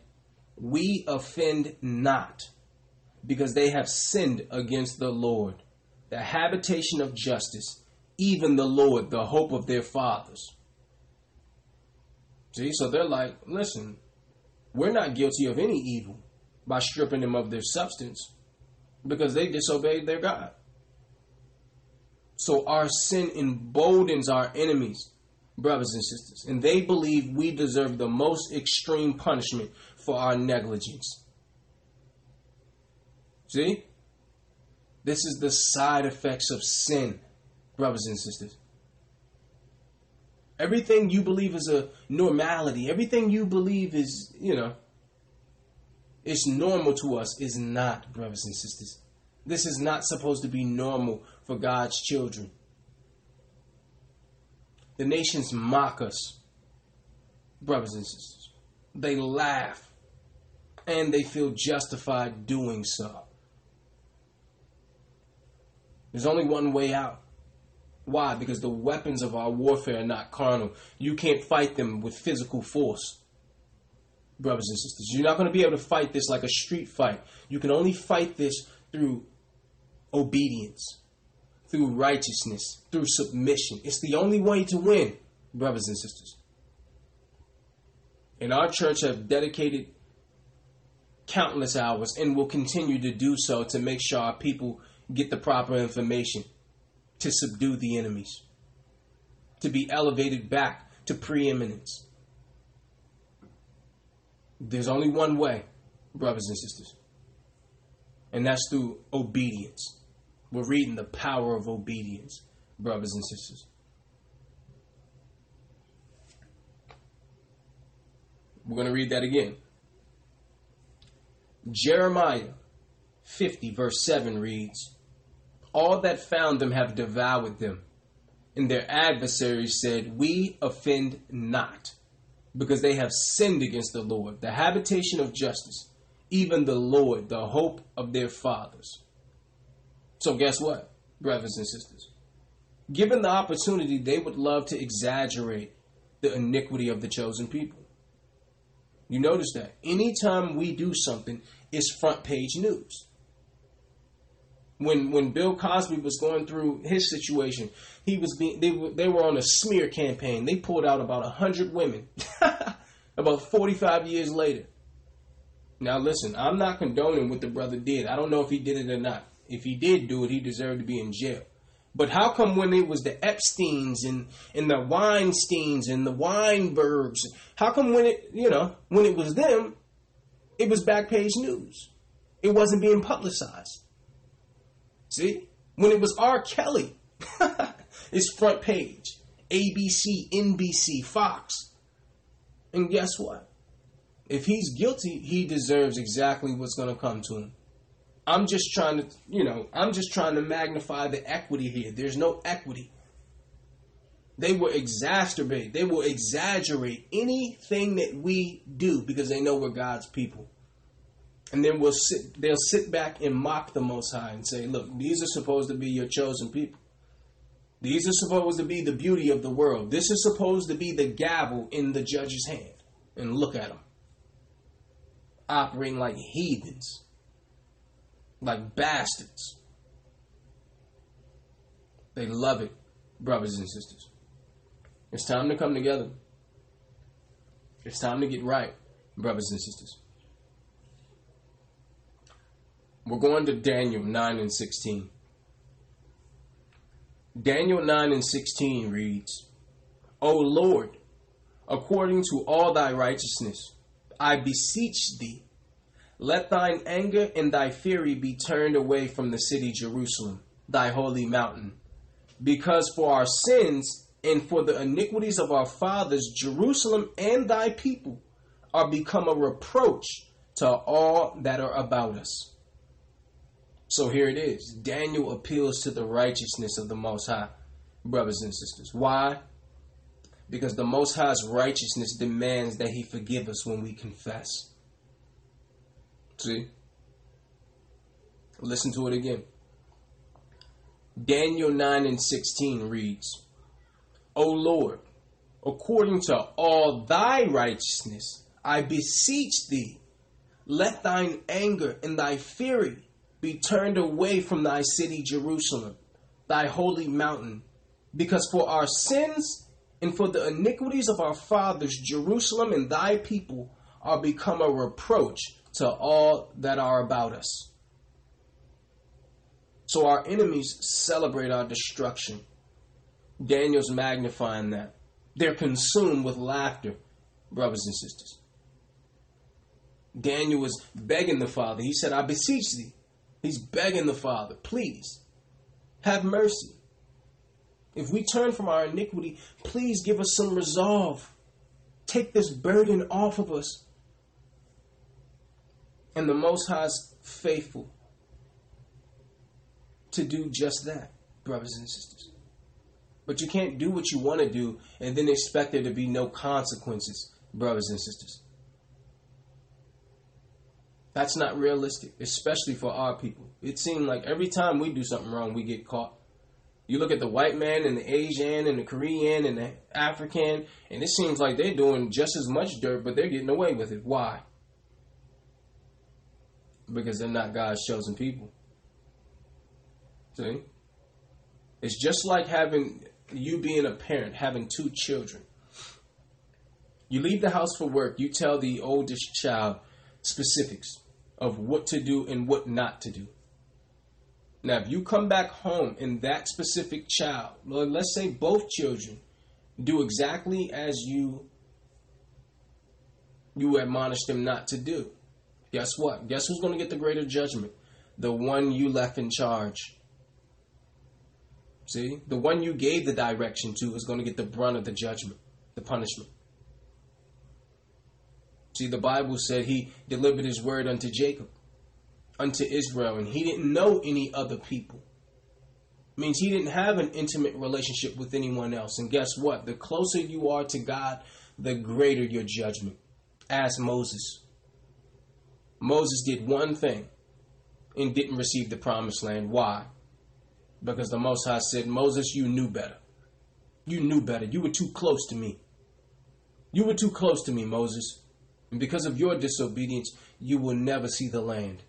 We offend not because they have sinned against the Lord, the habitation of justice, even the Lord, the hope of their fathers. See, so they're like, listen, we're not guilty of any evil by stripping them of their substance because they disobeyed their God. So our sin emboldens our enemies, brothers and sisters, and they believe we deserve the most extreme punishment for our negligence. See? This is the side effects of sin, brothers and sisters. Everything you believe is a normality, everything you believe is, you know, it's normal to us is not, brothers and sisters. This is not supposed to be normal for God's children. The nations mock us, brothers and sisters. They laugh, and they feel justified doing so. There's only one way out. Why? Because the weapons of our warfare are not carnal. You can't fight them with physical force. Brothers and sisters, you're not going to be able to fight this like a street fight. You can only fight this through obedience, through righteousness, through submission. It's the only way to win, brothers and sisters. And our church have dedicated countless hours and will continue to do so to make sure our people get the proper information to subdue the enemies, to be elevated back to preeminence. There's only one way, brothers and sisters, and that's through obedience. We're reading the power of obedience, brothers and sisters. We're going to read that again. Jeremiah 50, verse 7 reads, all that found them have devoured them. And their adversaries said, We offend not, because they have sinned against the Lord, the habitation of justice, even the Lord, the hope of their fathers. So, guess what, brothers and sisters? Given the opportunity, they would love to exaggerate the iniquity of the chosen people. You notice that anytime we do something, it's front page news. When when Bill Cosby was going through his situation, he was being they were they were on a smear campaign. They pulled out about hundred women. about forty five years later. Now listen, I'm not condoning what the brother did. I don't know if he did it or not. If he did do it, he deserved to be in jail. But how come when it was the Epsteins and, and the Weinsteins and the Weinbergs, how come when it, you know, when it was them, it was back page news? It wasn't being publicized. See? When it was R. Kelly, it's front page. ABC, NBC, Fox. And guess what? If he's guilty, he deserves exactly what's going to come to him. I'm just trying to, you know, I'm just trying to magnify the equity here. There's no equity. They will exacerbate, they will exaggerate anything that we do because they know we're God's people. And then we'll sit, they'll sit back and mock the Most High and say, look, these are supposed to be your chosen people. These are supposed to be the beauty of the world. This is supposed to be the gavel in the judge's hand. And look at them. Operating like heathens like bastards. They love it, brothers and sisters. It's time to come together. It's time to get right, brothers and sisters. We're going to Daniel 9 and 16. Daniel 9 and 16 reads, O Lord, according to all thy righteousness, I beseech thee, let thine anger and thy fury be turned away from the city Jerusalem, thy holy mountain. Because for our sins and for the iniquities of our fathers, Jerusalem and thy people are become a reproach to all that are about us. So here it is. Daniel appeals to the righteousness of the Most High, brothers and sisters. Why? Because the Most High's righteousness demands that He forgive us when we confess. See? Listen to it again. Daniel 9 and 16 reads, O Lord, according to all thy righteousness, I beseech thee, let thine anger and thy fury be turned away from thy city Jerusalem, thy holy mountain, because for our sins and for the iniquities of our fathers, Jerusalem and thy people are become a reproach to all that are about us. So our enemies celebrate our destruction. Daniel's magnifying that. They're consumed with laughter, brothers and sisters. Daniel was begging the Father. He said, I beseech thee. He's begging the Father, please, have mercy. If we turn from our iniquity, please give us some resolve. Take this burden off of us. And the Most High is faithful to do just that, brothers and sisters. But you can't do what you want to do and then expect there to be no consequences, brothers and sisters. That's not realistic, especially for our people. It seems like every time we do something wrong, we get caught. You look at the white man and the Asian and the Korean and the African, and it seems like they're doing just as much dirt, but they're getting away with it. Why? Because they're not God's chosen people. See? It's just like having you being a parent, having two children. You leave the house for work, you tell the oldest child specifics of what to do and what not to do. Now, if you come back home and that specific child, let's say both children, do exactly as you you admonish them not to do, Guess what? Guess who's going to get the greater judgment? The one you left in charge. See? The one you gave the direction to is going to get the brunt of the judgment, the punishment. See, the Bible said he delivered his word unto Jacob, unto Israel, and he didn't know any other people. Means he didn't have an intimate relationship with anyone else. And guess what? The closer you are to God, the greater your judgment. Ask Moses. Moses did one thing and didn't receive the promised land. Why? Because the Most High said, Moses, you knew better. You knew better. You were too close to me. You were too close to me, Moses. And because of your disobedience, you will never see the land.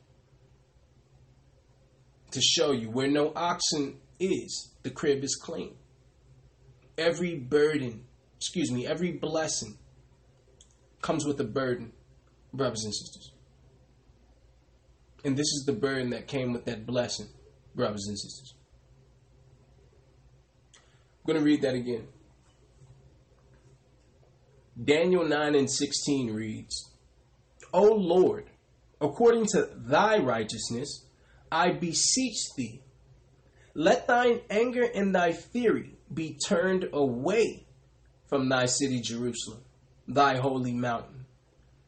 to show you where no oxen is, the crib is clean. Every burden, excuse me, every blessing comes with a burden, brothers and sisters. And this is the burden that came with that blessing, brothers and sisters. I'm going to read that again. Daniel 9 and 16 reads, O Lord, according to thy righteousness, I beseech thee, let thine anger and thy fury be turned away from thy city Jerusalem, thy holy mountain.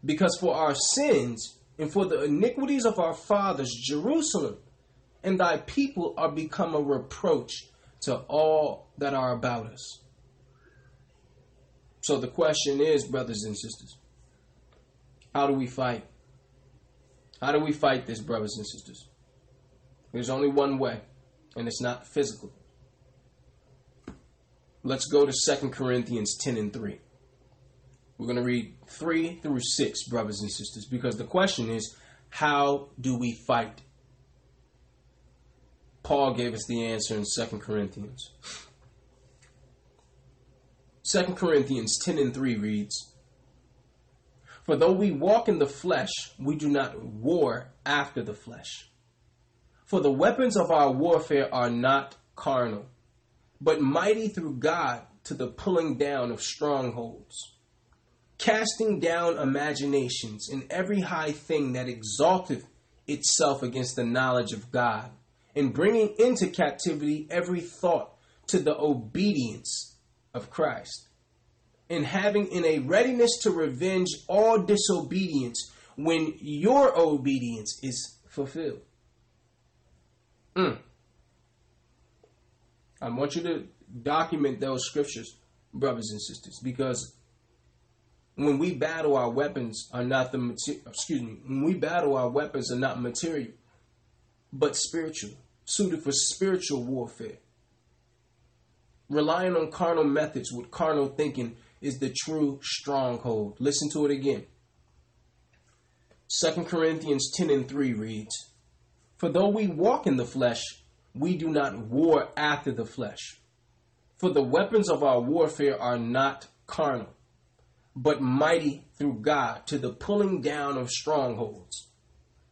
Because for our sins and for the iniquities of our fathers, Jerusalem and thy people are become a reproach to all that are about us. So the question is, brothers and sisters, how do we fight? How do we fight this, brothers and sisters? There's only one way, and it's not physical. Let's go to 2 Corinthians 10 and 3. We're going to read 3 through 6, brothers and sisters, because the question is, how do we fight? Paul gave us the answer in 2 Corinthians. 2 Corinthians 10 and 3 reads, For though we walk in the flesh, we do not war after the flesh. For the weapons of our warfare are not carnal, but mighty through God to the pulling down of strongholds, casting down imaginations and every high thing that exalteth itself against the knowledge of God, and bringing into captivity every thought to the obedience of Christ, and having in a readiness to revenge all disobedience when your obedience is fulfilled. Mm. I want you to document those scriptures, brothers and sisters, because when we battle, our weapons are not the material. Excuse me. When we battle, our weapons are not material, but spiritual, suited for spiritual warfare. Relying on carnal methods with carnal thinking is the true stronghold. Listen to it again. 2 Corinthians 10 and 3 reads, For though we walk in the flesh, we do not war after the flesh. For the weapons of our warfare are not carnal, but mighty through God to the pulling down of strongholds,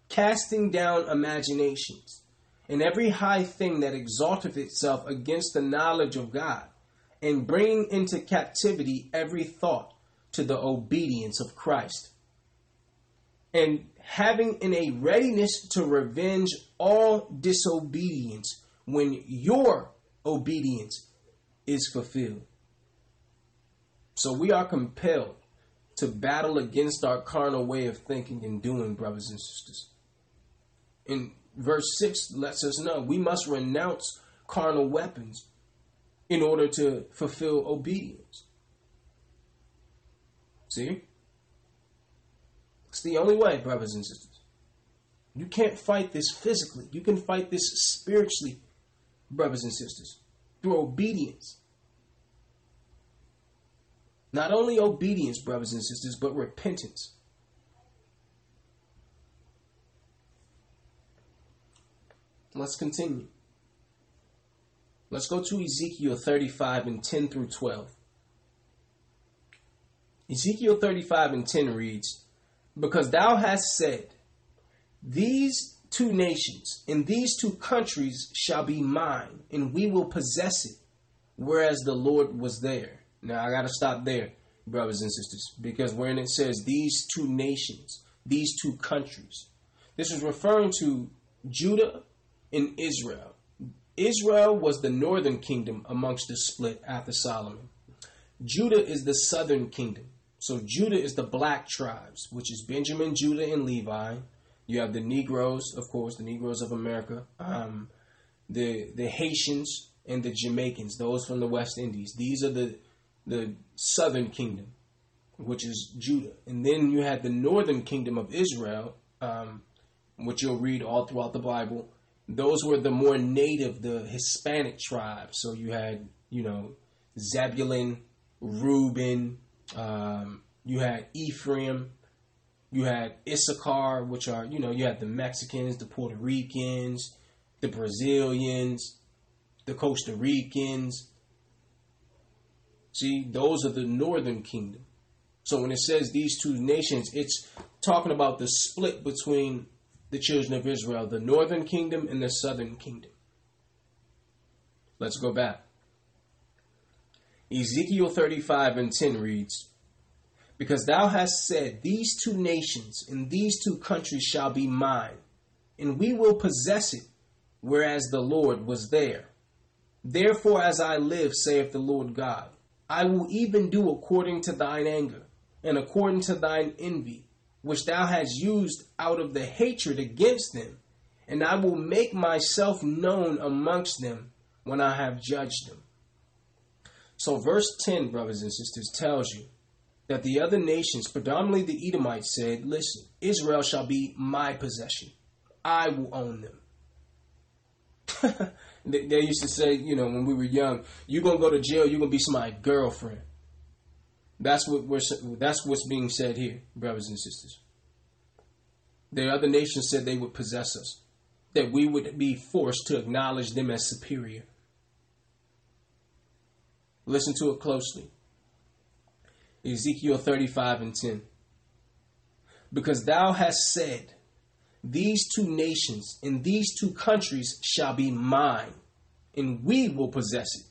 casting down imaginations, and every high thing that exalteth itself against the knowledge of God, and bringing into captivity every thought to the obedience of Christ. And having in a readiness to revenge all disobedience when your obedience is fulfilled. So we are compelled to battle against our carnal way of thinking and doing, brothers and sisters. In verse 6 lets us know we must renounce carnal weapons in order to fulfill obedience. See? It's the only way, brothers and sisters. You can't fight this physically. You can fight this spiritually, brothers and sisters, through obedience. Not only obedience, brothers and sisters, but repentance. Let's continue. Let's go to Ezekiel 35 and 10 through 12. Ezekiel 35 and 10 reads, Because thou hast said, These two nations and these two countries shall be mine, and we will possess it, whereas the Lord was there. Now I got to stop there, brothers and sisters, because when it says these two nations, these two countries, this is referring to Judah and Israel. Israel was the northern kingdom amongst the split after Solomon. Judah is the southern kingdom. So Judah is the black tribes, which is Benjamin, Judah, and Levi. You have the Negroes, of course, the Negroes of America, um, the the Haitians and the Jamaicans, those from the West Indies. These are the the southern kingdom, which is Judah, and then you had the northern kingdom of Israel, um, which you'll read all throughout the Bible those were the more native, the Hispanic tribes. So you had, you know, Zebulun, Reuben, um, you had Ephraim, you had Issachar, which are, you know, you had the Mexicans, the Puerto Ricans, the Brazilians, the Costa Ricans. See, those are the northern kingdom. So when it says these two nations, it's talking about the split between the children of Israel, the northern kingdom and the southern kingdom. Let's go back. Ezekiel 35 and 10 reads, Because thou hast said, These two nations and these two countries shall be mine, and we will possess it, whereas the Lord was there. Therefore, as I live, saith the Lord God, I will even do according to thine anger, and according to thine envy, which thou hast used out of the hatred against them, and I will make myself known amongst them when I have judged them. So, verse 10, brothers and sisters, tells you that the other nations, predominantly the Edomites, said, Listen, Israel shall be my possession. I will own them. they used to say, you know, when we were young, you're going to go to jail, you're going to be somebody's girlfriend. That's what we're, that's what's being said here, brothers and sisters. The other nations said they would possess us, that we would be forced to acknowledge them as superior. Listen to it closely. Ezekiel 35 and 10. Because thou hast said, These two nations and these two countries shall be mine, and we will possess it,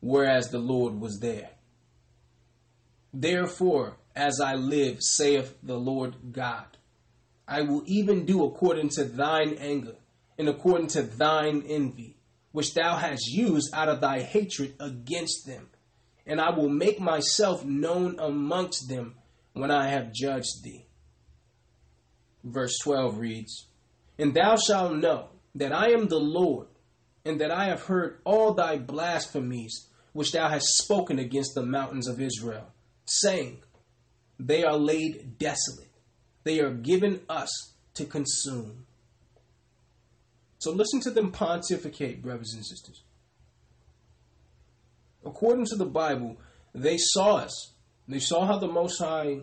whereas the Lord was there. Therefore, as I live, saith the Lord God, I will even do according to thine anger and according to thine envy, which thou hast used out of thy hatred against them, and I will make myself known amongst them when I have judged thee. Verse 12 reads, And thou shalt know that I am the Lord, and that I have heard all thy blasphemies which thou hast spoken against the mountains of Israel saying, They are laid desolate, they are given us to consume. So listen to them pontificate, brothers and sisters. According to the Bible, they saw us. They saw how the Most High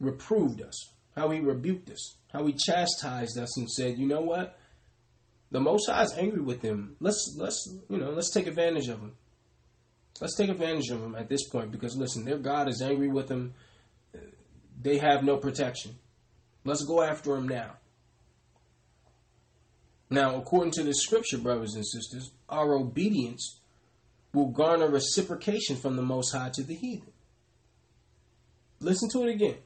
reproved us, how he rebuked us, how he chastised us and said, you know what? The Most High is angry with them. Let's let's you know let's take advantage of them. Let's take advantage of them at this point because listen, their God is angry with them. They have no protection. Let's go after them now. Now, according to the scripture, brothers and sisters, our obedience will garner reciprocation from the Most High to the heathen. Listen to it again.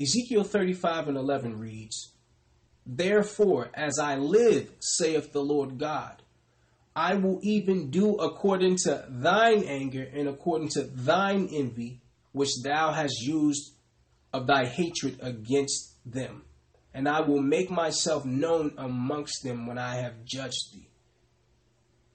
Ezekiel 35 and 11 reads, Therefore, as I live, saith the Lord God, I will even do according to thine anger and according to thine envy, which thou hast used of thy hatred against them. And I will make myself known amongst them when I have judged thee.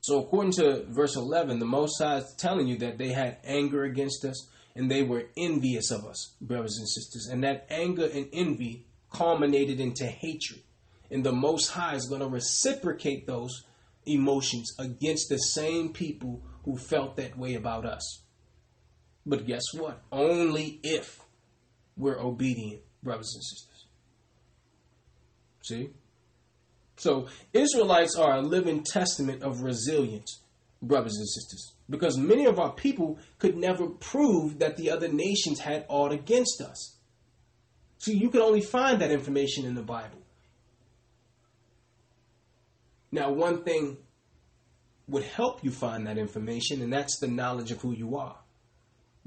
So, according to verse 11, the Most High is telling you that they had anger against us and they were envious of us, brothers and sisters. And that anger and envy culminated into hatred. And the Most High is going to reciprocate those emotions against the same people who felt that way about us. But guess what? Only if we're obedient, brothers and sisters. See? So, Israelites are a living testament of resilience, brothers and sisters, because many of our people could never prove that the other nations had aught against us. So you can only find that information in the Bible. Now, one thing would help you find that information, and that's the knowledge of who you are.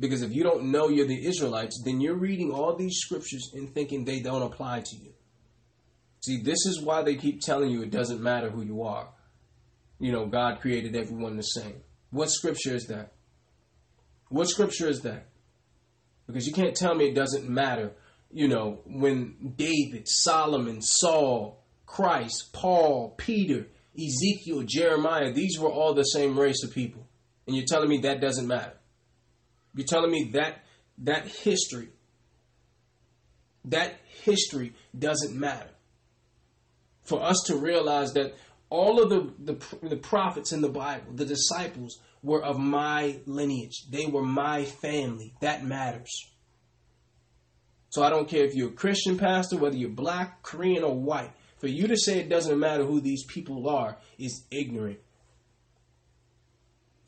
Because if you don't know you're the Israelites, then you're reading all these scriptures and thinking they don't apply to you. See, this is why they keep telling you it doesn't matter who you are. You know, God created everyone the same. What scripture is that? What scripture is that? Because you can't tell me it doesn't matter, you know, when David, Solomon, Saul, Christ, Paul, Peter, Ezekiel, Jeremiah, these were all the same race of people. And you're telling me that doesn't matter. You're telling me that that history, that history doesn't matter. For us to realize that all of the, the, the prophets in the Bible, the disciples, were of my lineage. They were my family. That matters. So I don't care if you're a Christian pastor, whether you're black, Korean, or white. For you to say it doesn't matter who these people are is ignorant.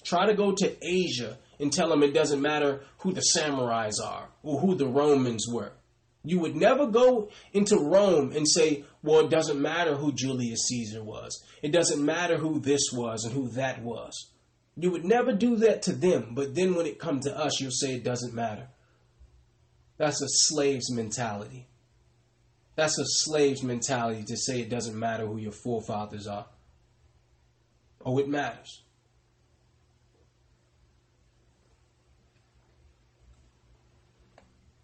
Try to go to Asia and tell them it doesn't matter who the samurais are or who the Romans were. You would never go into Rome and say, well, it doesn't matter who Julius Caesar was. It doesn't matter who this was and who that was. You would never do that to them, but then when it comes to us, you'll say it doesn't matter. That's a slave's mentality. That's a slave's mentality to say it doesn't matter who your forefathers are. Oh, it matters.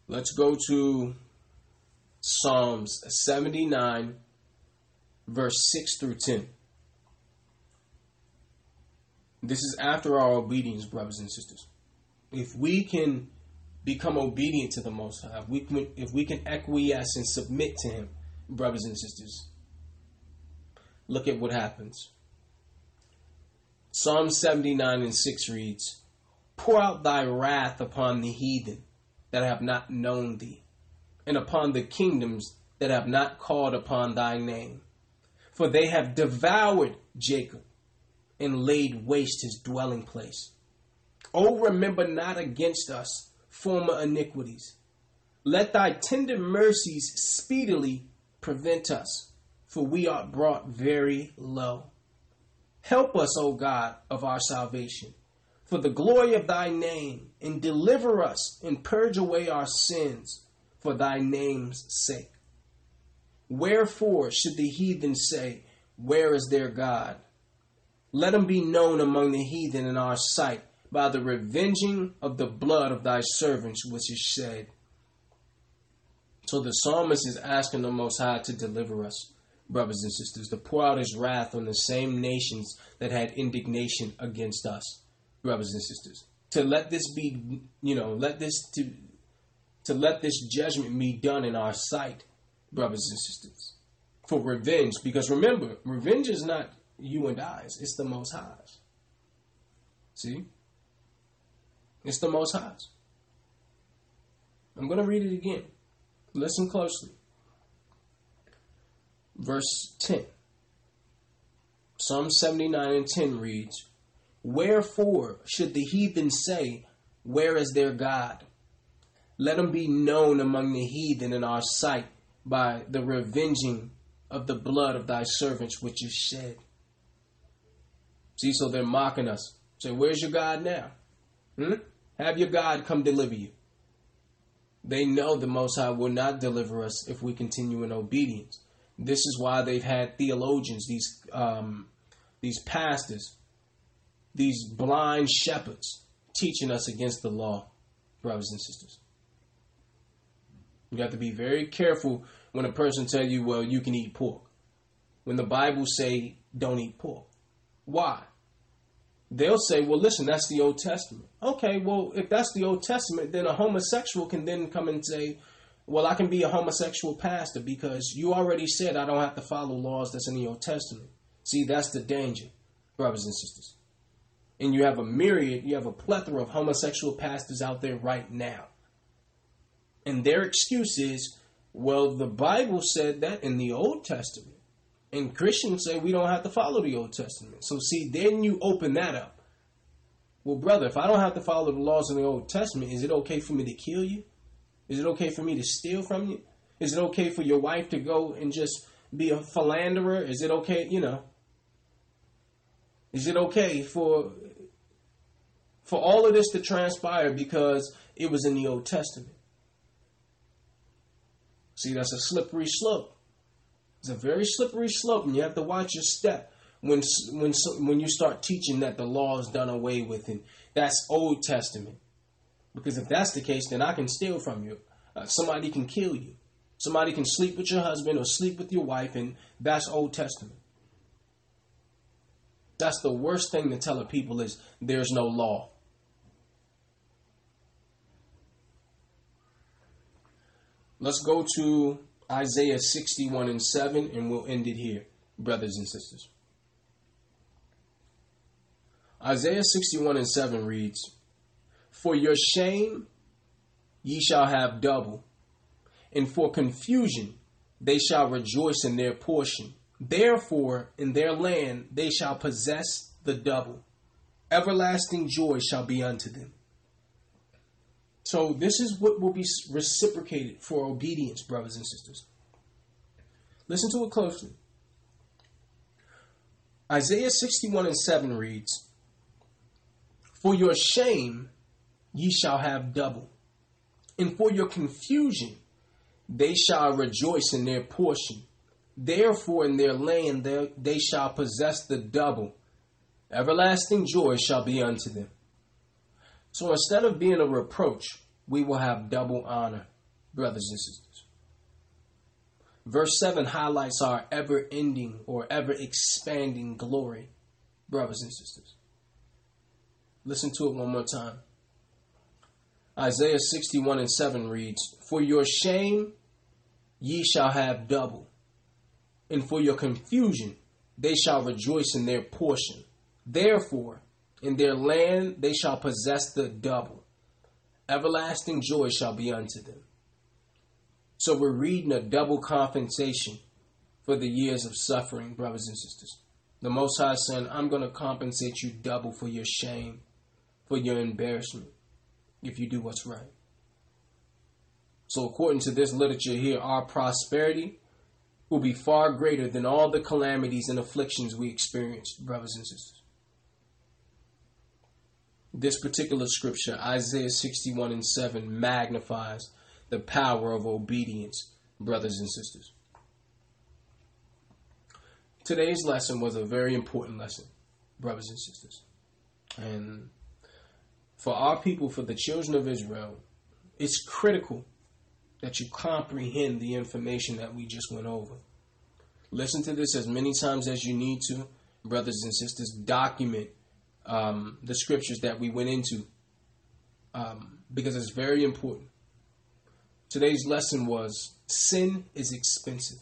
Let's go to Psalms 79, verse 6 through 10. This is after our obedience, brothers and sisters. If we can become obedient to the Most High, if we can, if we can acquiesce and submit to Him, brothers and sisters, look at what happens. Psalm 79 and 6 reads, Pour out thy wrath upon the heathen that have not known thee, and upon the kingdoms that have not called upon thy name. For they have devoured Jacob and laid waste his dwelling place. O remember not against us former iniquities. Let thy tender mercies speedily prevent us, for we are brought very low. Help us, O God, of our salvation for the glory of thy name, and deliver us and purge away our sins for thy name's sake. Wherefore should the heathen say, Where is their God? Let him be known among the heathen in our sight by the revenging of the blood of thy servants which is shed. So the psalmist is asking the Most High to deliver us, brothers and sisters, to pour out his wrath on the same nations that had indignation against us brothers and sisters. To let this be, you know, let this to to let this judgment be done in our sight, brothers and sisters, for revenge. Because remember, revenge is not you and I's; it's the Most High's. See, it's the Most High's. I'm going to read it again. Listen closely. Verse 10. Psalm 79 and 10 reads, Wherefore should the heathen say, Where is their God? Let him be known among the heathen in our sight by the revenging of the blood of thy servants which is shed. See, so they're mocking us. Say, where's your God now? Hmm? Have your God come deliver you. They know the Most High will not deliver us if we continue in obedience. This is why they've had theologians, these um, these pastors, these blind shepherds teaching us against the law, brothers and sisters. You have to be very careful when a person tell you, well, you can eat pork. When the Bible say don't eat pork. Why? They'll say, well, listen, that's the Old Testament. Okay, well, if that's the Old Testament, then a homosexual can then come and say, well, I can be a homosexual pastor because you already said I don't have to follow laws that's in the Old Testament. See, that's the danger, brothers and sisters and you have a myriad, you have a plethora of homosexual pastors out there right now. And their excuse is, well, the Bible said that in the Old Testament. And Christians say we don't have to follow the Old Testament. So, see, then you open that up. Well, brother, if I don't have to follow the laws in the Old Testament, is it okay for me to kill you? Is it okay for me to steal from you? Is it okay for your wife to go and just be a philanderer? Is it okay, you know? Is it okay for for all of this to transpire because it was in the Old Testament. See, that's a slippery slope. It's a very slippery slope, and you have to watch your step when when when you start teaching that the law is done away with, and that's Old Testament. Because if that's the case, then I can steal from you. Uh, somebody can kill you. Somebody can sleep with your husband or sleep with your wife, and that's Old Testament. That's the worst thing to tell a people is there's no law. Let's go to Isaiah 61 and 7, and we'll end it here, brothers and sisters. Isaiah 61 and 7 reads, For your shame ye shall have double, and for confusion they shall rejoice in their portion. Therefore, in their land they shall possess the double. Everlasting joy shall be unto them. So, this is what will be reciprocated for obedience, brothers and sisters. Listen to it closely. Isaiah 61 and 7 reads, For your shame ye shall have double, and for your confusion they shall rejoice in their portion. Therefore, in their land they, they shall possess the double. Everlasting joy shall be unto them. So instead of being a reproach, we will have double honor, brothers and sisters. Verse 7 highlights our ever ending or ever expanding glory, brothers and sisters. Listen to it one more time. Isaiah 61 and 7 reads, For your shame ye shall have double, and for your confusion they shall rejoice in their portion. Therefore, in their land they shall possess the double. Everlasting joy shall be unto them. So we're reading a double compensation for the years of suffering, brothers and sisters. The Most High saying, I'm going to compensate you double for your shame, for your embarrassment if you do what's right. So, according to this literature here, our prosperity will be far greater than all the calamities and afflictions we experienced, brothers and sisters. This particular scripture, Isaiah 61 and 7, magnifies the power of obedience, brothers and sisters. Today's lesson was a very important lesson, brothers and sisters. And for our people, for the children of Israel, it's critical that you comprehend the information that we just went over. Listen to this as many times as you need to, brothers and sisters. Document um, the scriptures that we went into um, because it's very important. Today's lesson was sin is expensive,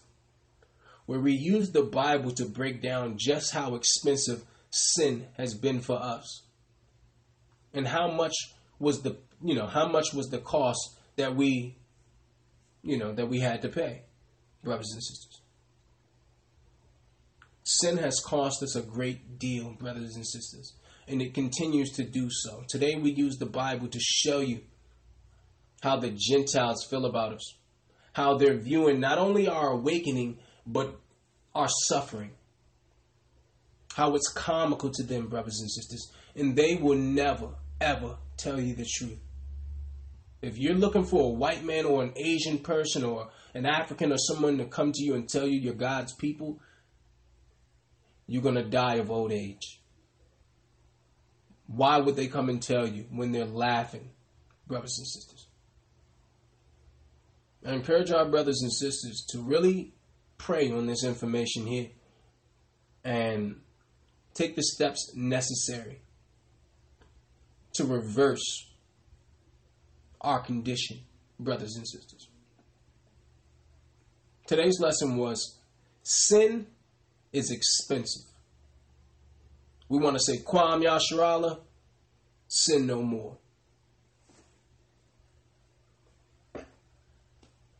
where we use the Bible to break down just how expensive sin has been for us. And how much was the you know how much was the cost that we you know that we had to pay brothers and sisters? Sin has cost us a great deal brothers and sisters and it continues to do so today we use the bible to show you how the gentiles feel about us how they're viewing not only our awakening but our suffering how it's comical to them brothers and sisters and they will never ever tell you the truth. If you're looking for a white man or an Asian person or an African or someone to come to you and tell you you're God's people, you're going to die of old age. Why would they come and tell you when they're laughing, brothers and sisters? I encourage our brothers and sisters to really pray on this information here and take the steps necessary to reverse our condition, brothers and sisters. Today's lesson was sin is expensive. We want to say, Kwam Yasharala, sin no more.